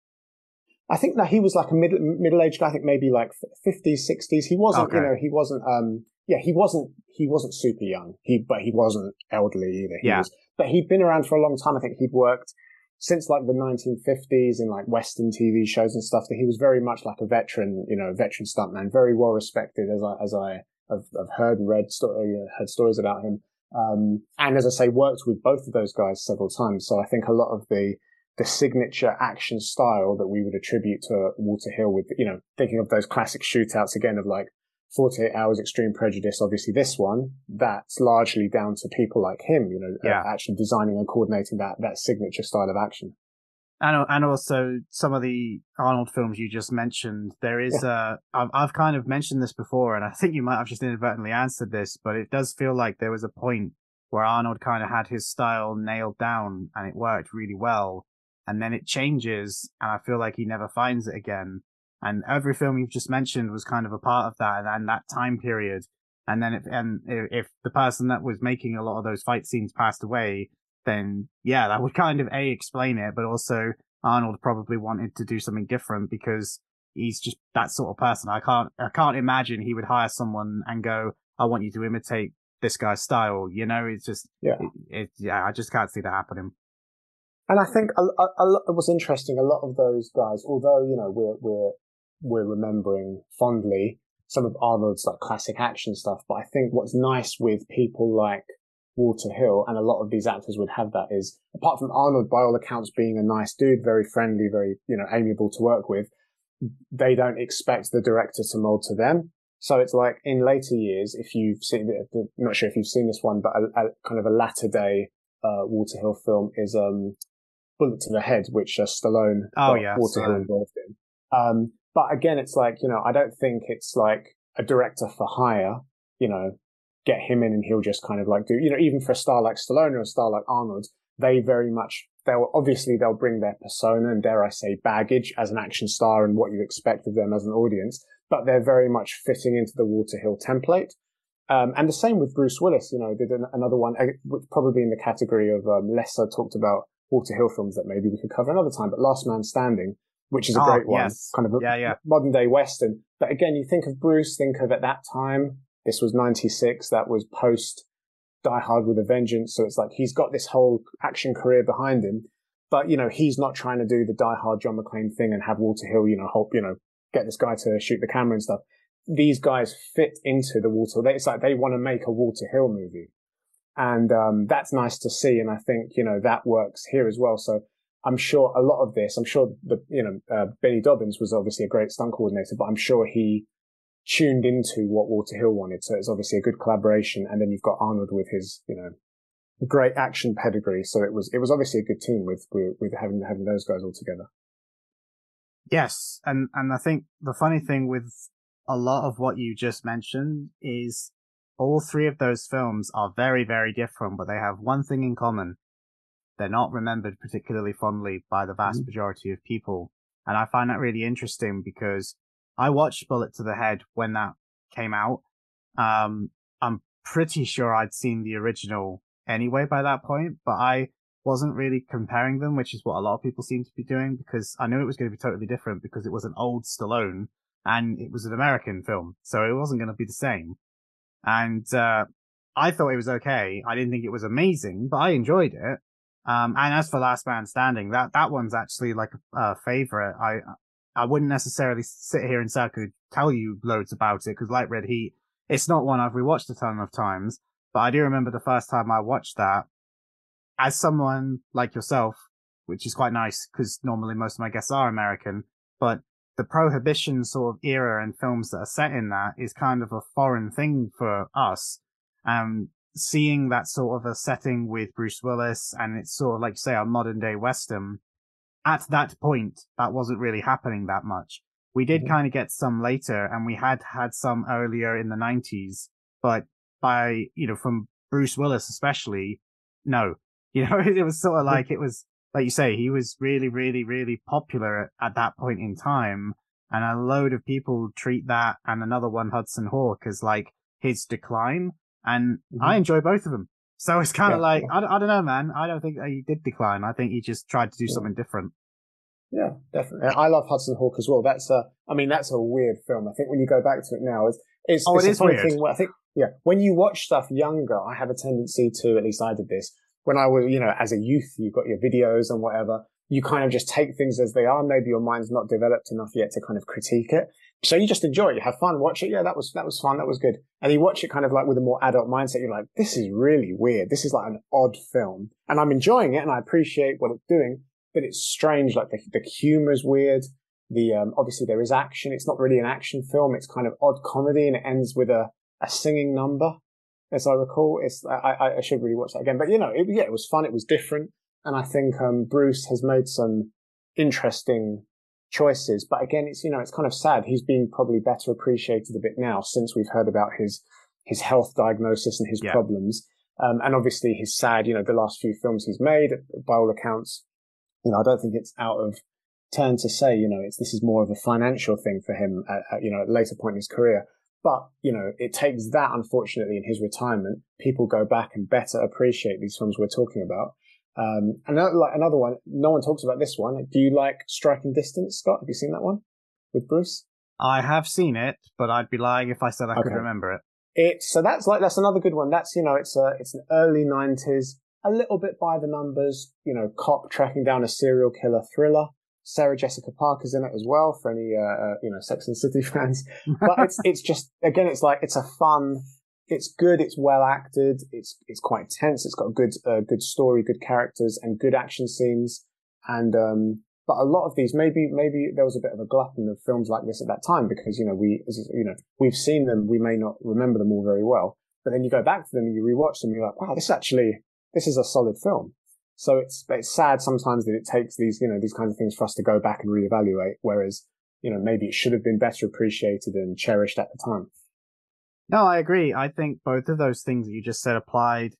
I think that he was like a middle middle aged guy. I think maybe like fifties, sixties. He wasn't, Okay. you know, he wasn't. Um, yeah, he wasn't. He wasn't super young. He, but he wasn't elderly either. He Yeah. was, but he'd been around for a long time. I think he'd worked since like the 1950s in like Western TV shows and stuff. That he was very much like a veteran, you know, veteran stuntman, very well respected as I as I have, have heard and read uh, heard stories about him. Um, and as I say, worked with both of those guys several times. So I think a lot of the the signature action style that we would attribute to Walter Hill with, you know, thinking of those classic shootouts again of like 48 Hours Extreme Prejudice, obviously this one, that's largely down to people like him, you know, uh, actually designing and coordinating that, that signature style of action. And and also some of the Arnold films you just mentioned. There is uh, I've I've kind of mentioned this before, and I think you might have just inadvertently answered this, but it does feel like there was a point where Arnold kind of had his style nailed down, and it worked really well, and then it changes, and I feel like he never finds it again. And every film you've just mentioned was kind of a part of that, and, and that time period. And then if and if if the person that was making a lot of those fight scenes passed away, then yeah, that would kind of a explain it, but also Arnold probably wanted to do something different because he's just that sort of person. I can't I can't imagine he would hire someone and go, "I want you to imitate this guy's style." You know, it's just Yeah. it, it, yeah, I just can't see that happening. And I think a, a, a lot, it was interesting. A lot of those guys, although you know we're we're we're remembering fondly some of Arnold's like classic action stuff, but I think what's nice with people like Walter Hill and a lot of these actors would have that is apart from Arnold, by all accounts, being a nice dude, very friendly, very you know amiable to work with, they don't expect the director to mold to them. So it's like in later years, if you've seen, I'm not sure if you've seen this one, but a, a kind of a latter day uh, Walter Hill film is um, Bullet to the Head, which uh, Stallone Oh, yeah, Walter Hill involved in. Um, but again, it's like, you know, I don't think it's like a director for hire, you know, get him in and he'll just kind of like do, you know, even for a star like Stallone or a star like Arnold, they very much, they'll obviously they'll bring their persona and dare I say baggage as an action star and what you expect of them as an audience, but they're very much fitting into the Walter Hill template. Um, and the same with Bruce Willis, you know, did an, another one, uh, which probably in the category of um, lesser talked about Walter Hill films that maybe we could cover another time, but Last Man Standing, which is a Oh, great one, yes. kind of a Yeah, yeah. modern day Western. But again, you think of Bruce, think of at that time, this was 96, that was post Die Hard with a Vengeance. So it's like he's got this whole action career behind him. But, you know, he's not trying to do the Die Hard John McClane thing and have Walter Hill, you know, help, you know, get this guy to shoot the camera and stuff. these guys fit into the Walter. It's like they want to make a Walter Hill movie, and um, that's nice to see. And I think you know that works here as well. So I'm sure a lot of this. I'm sure the you know uh, Benny Dobbins was obviously a great stunt coordinator, but I'm sure he tuned into what Walter Hill wanted. So it's obviously a good collaboration. And then you've got Arnold with his you know great action pedigree. So it was it was obviously a good team with with, with having having those guys all together. Yes, and and I think the funny thing with a lot of what you just mentioned is all three of those films are very very different, but they have one thing in common: they're not remembered particularly fondly by the vast mm-hmm. majority of people. And I find that really interesting because I watched Bullet to the Head when that came out. Um, I'm pretty sure I'd seen the original anyway by that point, but I wasn't really comparing them, which is what a lot of people seem to be doing because I knew it was going to be totally different because it was an old Stallone and it was an American film, so it wasn't going to be the same. And uh, I thought it was okay. I didn't think it was amazing, but I enjoyed it. Um, and as for Last Man Standing, that that one's actually like a, a favorite. I I wouldn't necessarily sit here and could tell you loads about it because like Red Heat, it's not one I've rewatched a ton of times. But I do remember the first time I watched that as someone like yourself, which is quite nice because normally most of my guests are American, but the prohibition sort of era and films that are set in that is kind of a foreign thing for us. Um, seeing that sort of a setting with Bruce Willis and it's sort of like you say a modern day Western at that point, that wasn't really happening that much. We did mm-hmm. kind of get some later and we had had some earlier in the nineties, but by, you know, from Bruce Willis, especially, no, you know, it was sort of like it was, like you say, he was really, really, really popular at, at that point in time. And a load of people treat that and another one, Hudson Hawk, as like his decline. And mm-hmm. I enjoy both of them. So it's kind of yeah. like, I, I don't know, man. I don't think he did decline. I think he just tried to do yeah. something different. Yeah, definitely. I love Hudson Hawk as well. That's a, I mean, that's a weird film. I think when you go back to it now, it's, it's, oh, it's it is weird. Thing where I think yeah. When you watch stuff younger, I have a tendency to, at least I did this, when I was, you know, as a youth, you've got your videos and whatever, you kind of just take things as they are. Maybe your mind's not developed enough yet to kind of critique it. So you just enjoy it. You have fun, watch it. Yeah, that was, that was fun. That was good. And you watch it kind of like with a more adult mindset. You're like, this is really weird. This is like an odd film and I'm enjoying it and I appreciate what it's doing, but it's strange. Like the, the humor is weird. The, um, obviously there is action. It's not really an action film. It's kind of odd comedy and it ends with a, a singing number, as I recall. It's I, I should really watch that again, but you know, it, yeah, it was fun. It was different, and I think um, Bruce has made some interesting choices. But again, it's you know, it's kind of sad. He's been probably better appreciated a bit now since we've heard about his his health diagnosis and his yeah. problems. Um, and obviously his sad, you know, the last few films he's made, by all accounts, you know, I don't think it's out of turn to say, you know, it's, this is more of a financial thing for him at, at, you know, at a later point in his career. But, you know, it takes that, unfortunately, in his retirement. People go back and better appreciate these films we're talking about. Um, another, like another one, no one talks about this one. Do you like Striking Distance, Scott? Have you seen that one with Bruce? I have seen it, but I'd be lying if I said I okay. could remember it. It's so that's like that's another good one. That's you know it's a it's an early nineties, a little bit by the numbers. You know, cop tracking down a serial killer thriller. Sarah Jessica Parker's in it as well for any uh, uh, you know Sex and City fans. But it's it's just again it's like it's a fun, it's good, it's well acted, it's it's quite tense, it's got a good uh, good story, good characters, and good action scenes. And um, but a lot of these maybe maybe there was a bit of a glutton of films like this at that time because you know we you know we've seen them, we may not remember them all very well, but then you go back to them and you rewatch them, and you're like, wow, this actually this is a solid film. So it's it's sad sometimes that it takes these you know these kinds of things for us to go back and reevaluate. Whereas you know maybe it should have been better appreciated and cherished at the time. No, I agree. I think both of those things that you just said applied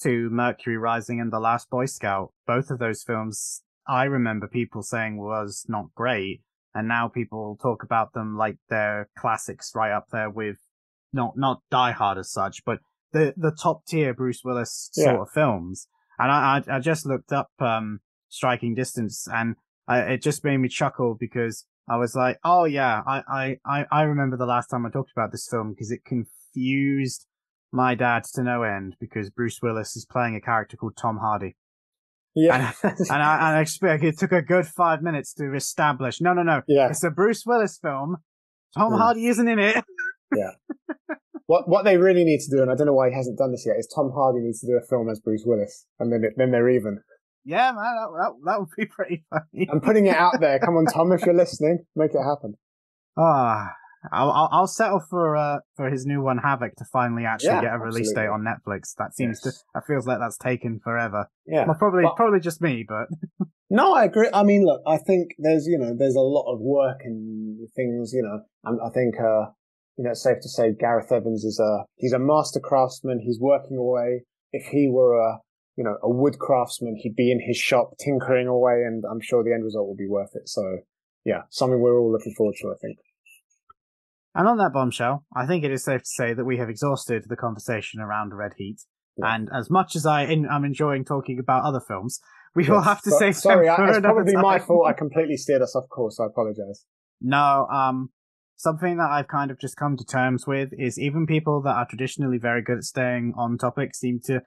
to Mercury Rising and The Last Boy Scout. Both of those films, I remember people saying was not great, and now people talk about them like they're classics, right up there with not not Die Hard as such, but the the top tier Bruce Willis sort yeah. of films. And I, I, I just looked up, um, striking distance and I, it just made me chuckle because I was like, oh yeah, I, I, I remember the last time I talked about this film because it confused my dad to no end because Bruce Willis is playing a character called Tom Hardy. Yeah. And, and I, and I expect it took a good five minutes to establish, no, no, no. Yeah. It's a Bruce Willis film. Tom yeah. Hardy isn't in it. Yeah. What what they really need to do, and I don't know why he hasn't done this yet, is Tom Hardy needs to do a film as Bruce Willis, and then it, then they're even. Yeah, man, that, that, that would be pretty funny. I'm putting it out there. Come on, Tom, if you're listening, make it happen. Ah, I'll, I'll I'll settle for uh for his new one Havoc to finally actually Yeah, get a release date on Netflix. That seems Yes. to that feels like that's taken forever. Yeah. Well, probably But- probably just me, but No, I agree. I mean, look, I think there's, you know, there's a lot of work and things, you know, and I think, uh, you know, it's safe to say Gareth Evans is a, he's a master craftsman. He's working away. If he were a, you know, a wood craftsman, he'd be in his shop tinkering away and I'm sure the end result will be worth it. So yeah, something we're all looking forward to, I think. And on that bombshell, I think it is safe to say that we have exhausted the conversation around Red Heat. Yeah. And as much as I in, I'm enjoying talking about other films, we will have to So- say sorry, I, it's probably my fault. I completely steered us off course. I apologize. No, um, something that I've kind of just come to terms with is even people that are traditionally very good at staying on topic seem to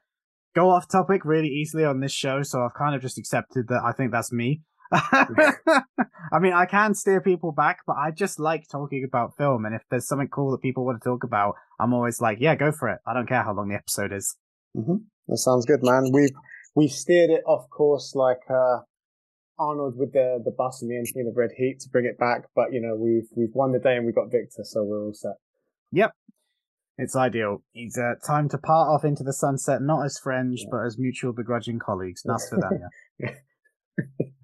go off topic really easily on this show. So I've kind of just accepted that I think that's me. I mean, I can steer people back, but I just like talking about film. And if there's something cool that people want to talk about, I'm always like, yeah, go for it. I don't care how long the episode is. That sounds good, man. We've we've steered it off course like uh, Arnold with the the bus and the engine of Red Heat to bring it back, but you know we've we've won the day and we got Victor, so we're all set. Yep. It's ideal. It's uh, time to part off into the sunset, not as friends, Yeah. but as mutual begrudging colleagues. Nostradamus.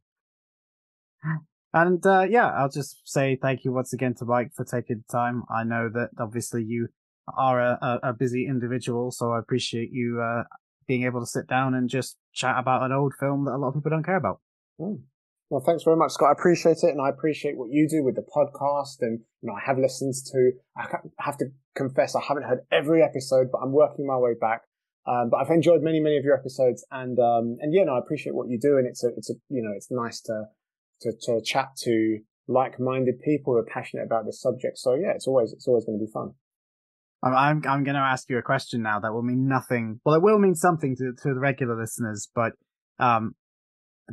And uh, yeah, I'll just say thank you once again to Mike for taking the time. I know that obviously you are a, a, busy individual, so I appreciate you uh, being able to sit down and just chat about an old film that a lot of people don't care about. Mm. Well, thanks very much, Scott. I appreciate it, and I appreciate what you do with the podcast. And you know, I have listened to. I have to confess, I haven't heard every episode, but I'm working my way back. Um, but I've enjoyed many, many of your episodes, and um, and yeah, no, I appreciate what you do, and it's a, it's a, you know, it's nice to to to chat to like-minded people who are passionate about this subject. So yeah, it's always it's always going to be fun. I'm I'm, going to ask you a question now that will mean nothing. Well, it will mean something to to the regular listeners, but um,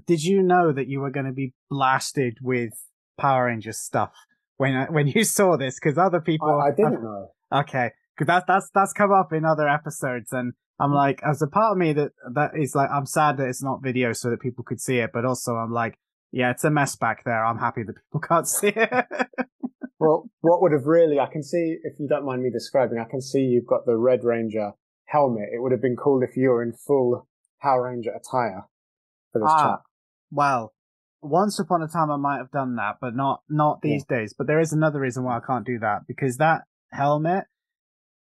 did you know that you were going to be blasted with Power Rangers stuff when uh, when you saw this? Because other people, I, I didn't know. Okay, because that's that's that's come up in other episodes, and I'm like, as a part of me that that is like, I'm sad that it's not video so that people could see it, but also I'm like, yeah, it's a mess back there. I'm happy that people can't see it. Well, what would have really, I can see, if you don't mind me describing, I can see you've got the Red Ranger helmet. It would have been cool if you were in full Power Ranger attire for this Ah, chat. well, once upon a time I might have done that, but not not these days. But there is another reason why I can't do that because that helmet,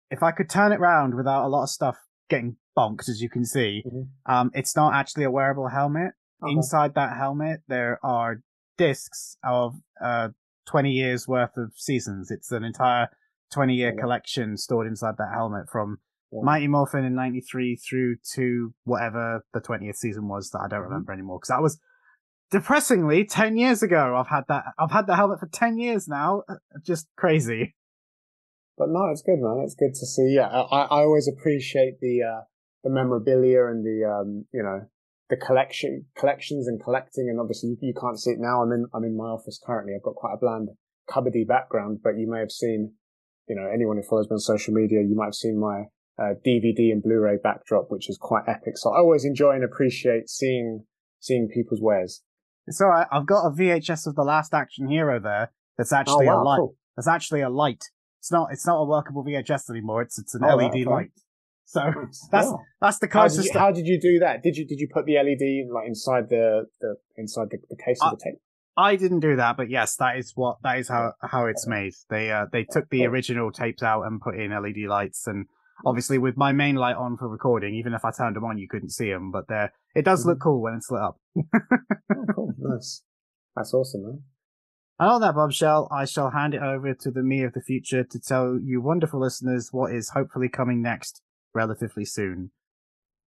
if I could turn it round without a lot of stuff getting bonked, as you can see, Mhm. um, it's not actually a wearable helmet. Okay. Inside that helmet, there are discs of uh 20 years worth of seasons. It's an entire 20 year Yeah. collection stored inside that helmet from Yeah. Mighty Morphin in 93 through to whatever the 20th season was that I don't Mhm. remember anymore. Because that was depressingly 10 years ago. I've had that, I've had the helmet for 10 years now. Uh, Just crazy. But no, it's good, man. It's good to see. Yeah, I, I always appreciate the uh, the memorabilia and the um, you know the collection collections and collecting. And obviously, you, you can't see it now. I'm in I'm in my office currently. I've got quite a bland cupboardy background, but you may have seen, you know, anyone who follows me on social media, you might have seen my uh, DVD and Blu-ray backdrop, which is quite epic. So I always enjoy and appreciate seeing seeing people's wares. It's alright. I've got a VHS of The Last Action Hero there that's actually oh a light. cool. That's actually a light. It's not, it's not a workable VHS anymore. It's, it's an Oh, LED okay. light. So that's, Yeah. that's the How did, closest. you, how did you do that? Did you did you put the LED like inside the, the inside the, the case of the tape? I didn't do that, but yes, that is what that is how how it's made. They uh they took the original tapes out and put in LED lights, and obviously with my main light on for recording, even if I turned them on, you couldn't see them. But they it does look cool when it's lit up. Oh, cool, nice. That's awesome, man. And on that bombshell, I shall hand it over to the me of the future to tell you wonderful listeners what is hopefully coming next relatively soon.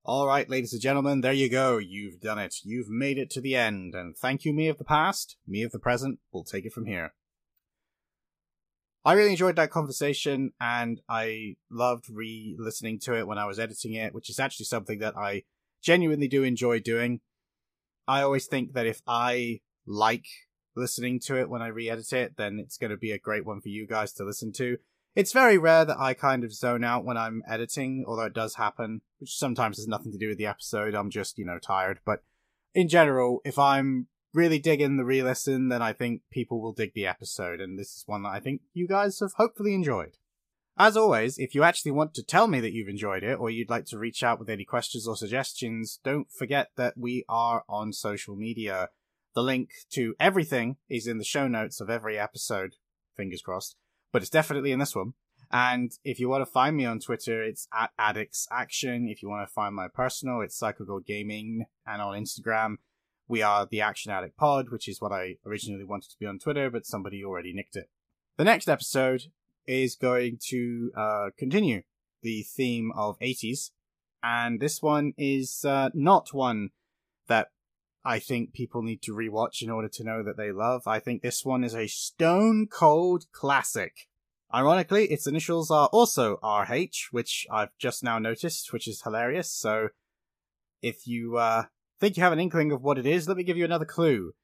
All right, ladies and gentlemen, there you go. You've done it. You've made it to the end. And thank you, me of the past. Me of the present. We'll take it from here. I really enjoyed that conversation and I loved re listening to it when I was editing it, which is actually something that I genuinely do enjoy doing. I always think that if I like listening to it when I re edit it, then it's going to be a great one for you guys to listen to. It's very rare that I kind of zone out when I'm editing, although it does happen, which sometimes has nothing to do with the episode. I'm just, you know, tired. But in general, if I'm really digging the re-listen, then I think people will dig the episode, and this is one that I think you guys have hopefully enjoyed. As always, if you actually want to tell me that you've enjoyed it, or you'd like to reach out with any questions or suggestions, don't forget that we are on social media. The link to everything is in the show notes of every episode, fingers crossed, but it's definitely in this one. And if you want to find me on Twitter, it's at Addicts Action. If you want to find my personal, it's Psychogold Gaming. And on Instagram, we are the Action Addict Pod, which is what I originally wanted to be on Twitter, but somebody already nicked it. The next episode is going to uh, continue the theme of 80s. And this one is uh, not one that I think people need to rewatch in order to know that they love. I think this one is a stone cold classic. Ironically, its initials are also RH, which I've just now noticed, which is hilarious. So if you uh, think you have an inkling of what it is, let me give you another clue.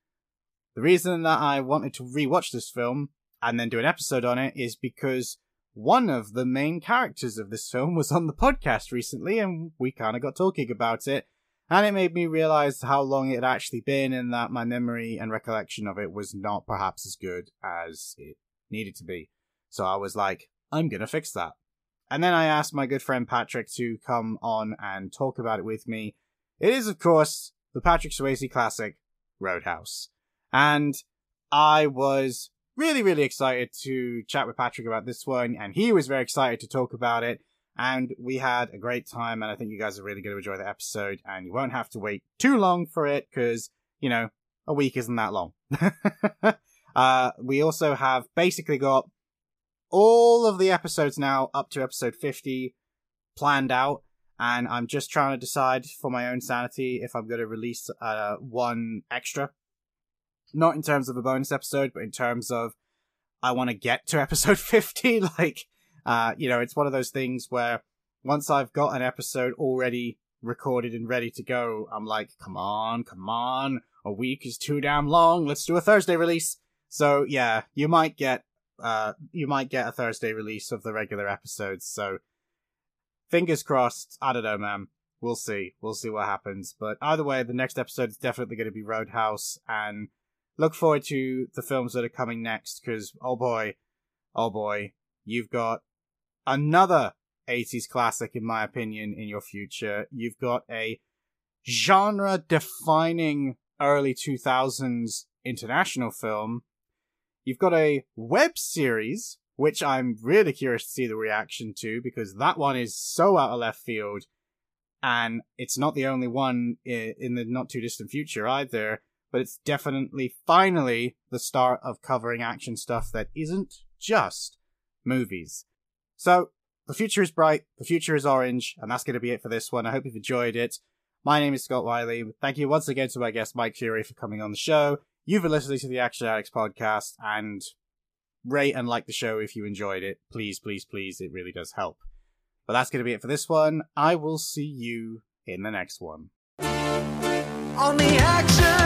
The reason that I wanted to rewatch this film and then do an episode on it is because one of the main characters of this film was on the podcast recently and we kind of got talking about it. And it made me realize how long it had actually been and that my memory and recollection of it was not perhaps as good as it needed to be. So I was like, I'm gonna fix that. And then I asked my good friend Patrick to come on and talk about it with me. It is, of course, the Patrick Swayze classic, Road House. And I was really, really excited to chat with Patrick about this one, and he was very excited to talk about it. And we had a great time, and I think you guys are really going to enjoy the episode, and you won't have to wait too long for it because, you know, a week isn't that long. uh, we also have basically got all of the episodes now up to episode 50 planned out, and I'm just trying to decide for my own sanity if I'm going to release uh, one extra not in terms of a bonus episode, but in terms of I want to get to episode 50. Like, uh, you know, it's one of those things where once I've got an episode already recorded and ready to go, I'm like, come on, come on. A week is too damn long. Let's do a Thursday release. So yeah, you might get, uh, you might get a Thursday release of the regular episodes. So fingers crossed. I don't know, man. We'll see. We'll see what happens. But either way, the next episode is definitely going to be Road House and look forward to the films that are coming next because oh boy, oh boy, you've got another 80s classic in my opinion in your future. You've got a genre defining early 2000s international film. You've got a web series which I'm really curious to see the reaction to because that one is so out of left field and it's not the only one in the not too distant future either but it's definitely finally the start of covering action stuff that isn't just movies. So, the future is bright, the future is orange, and that's going to be it for this one. I hope you've enjoyed it. My name is Scott Wiley. Thank you once again to my guest Mike Fury for coming on the show. You've been listening to the Action Addicts podcast, and rate and like the show if you enjoyed it. Please, please, please, it really does help. But that's going to be it for this one. I will see you in the next one. On the action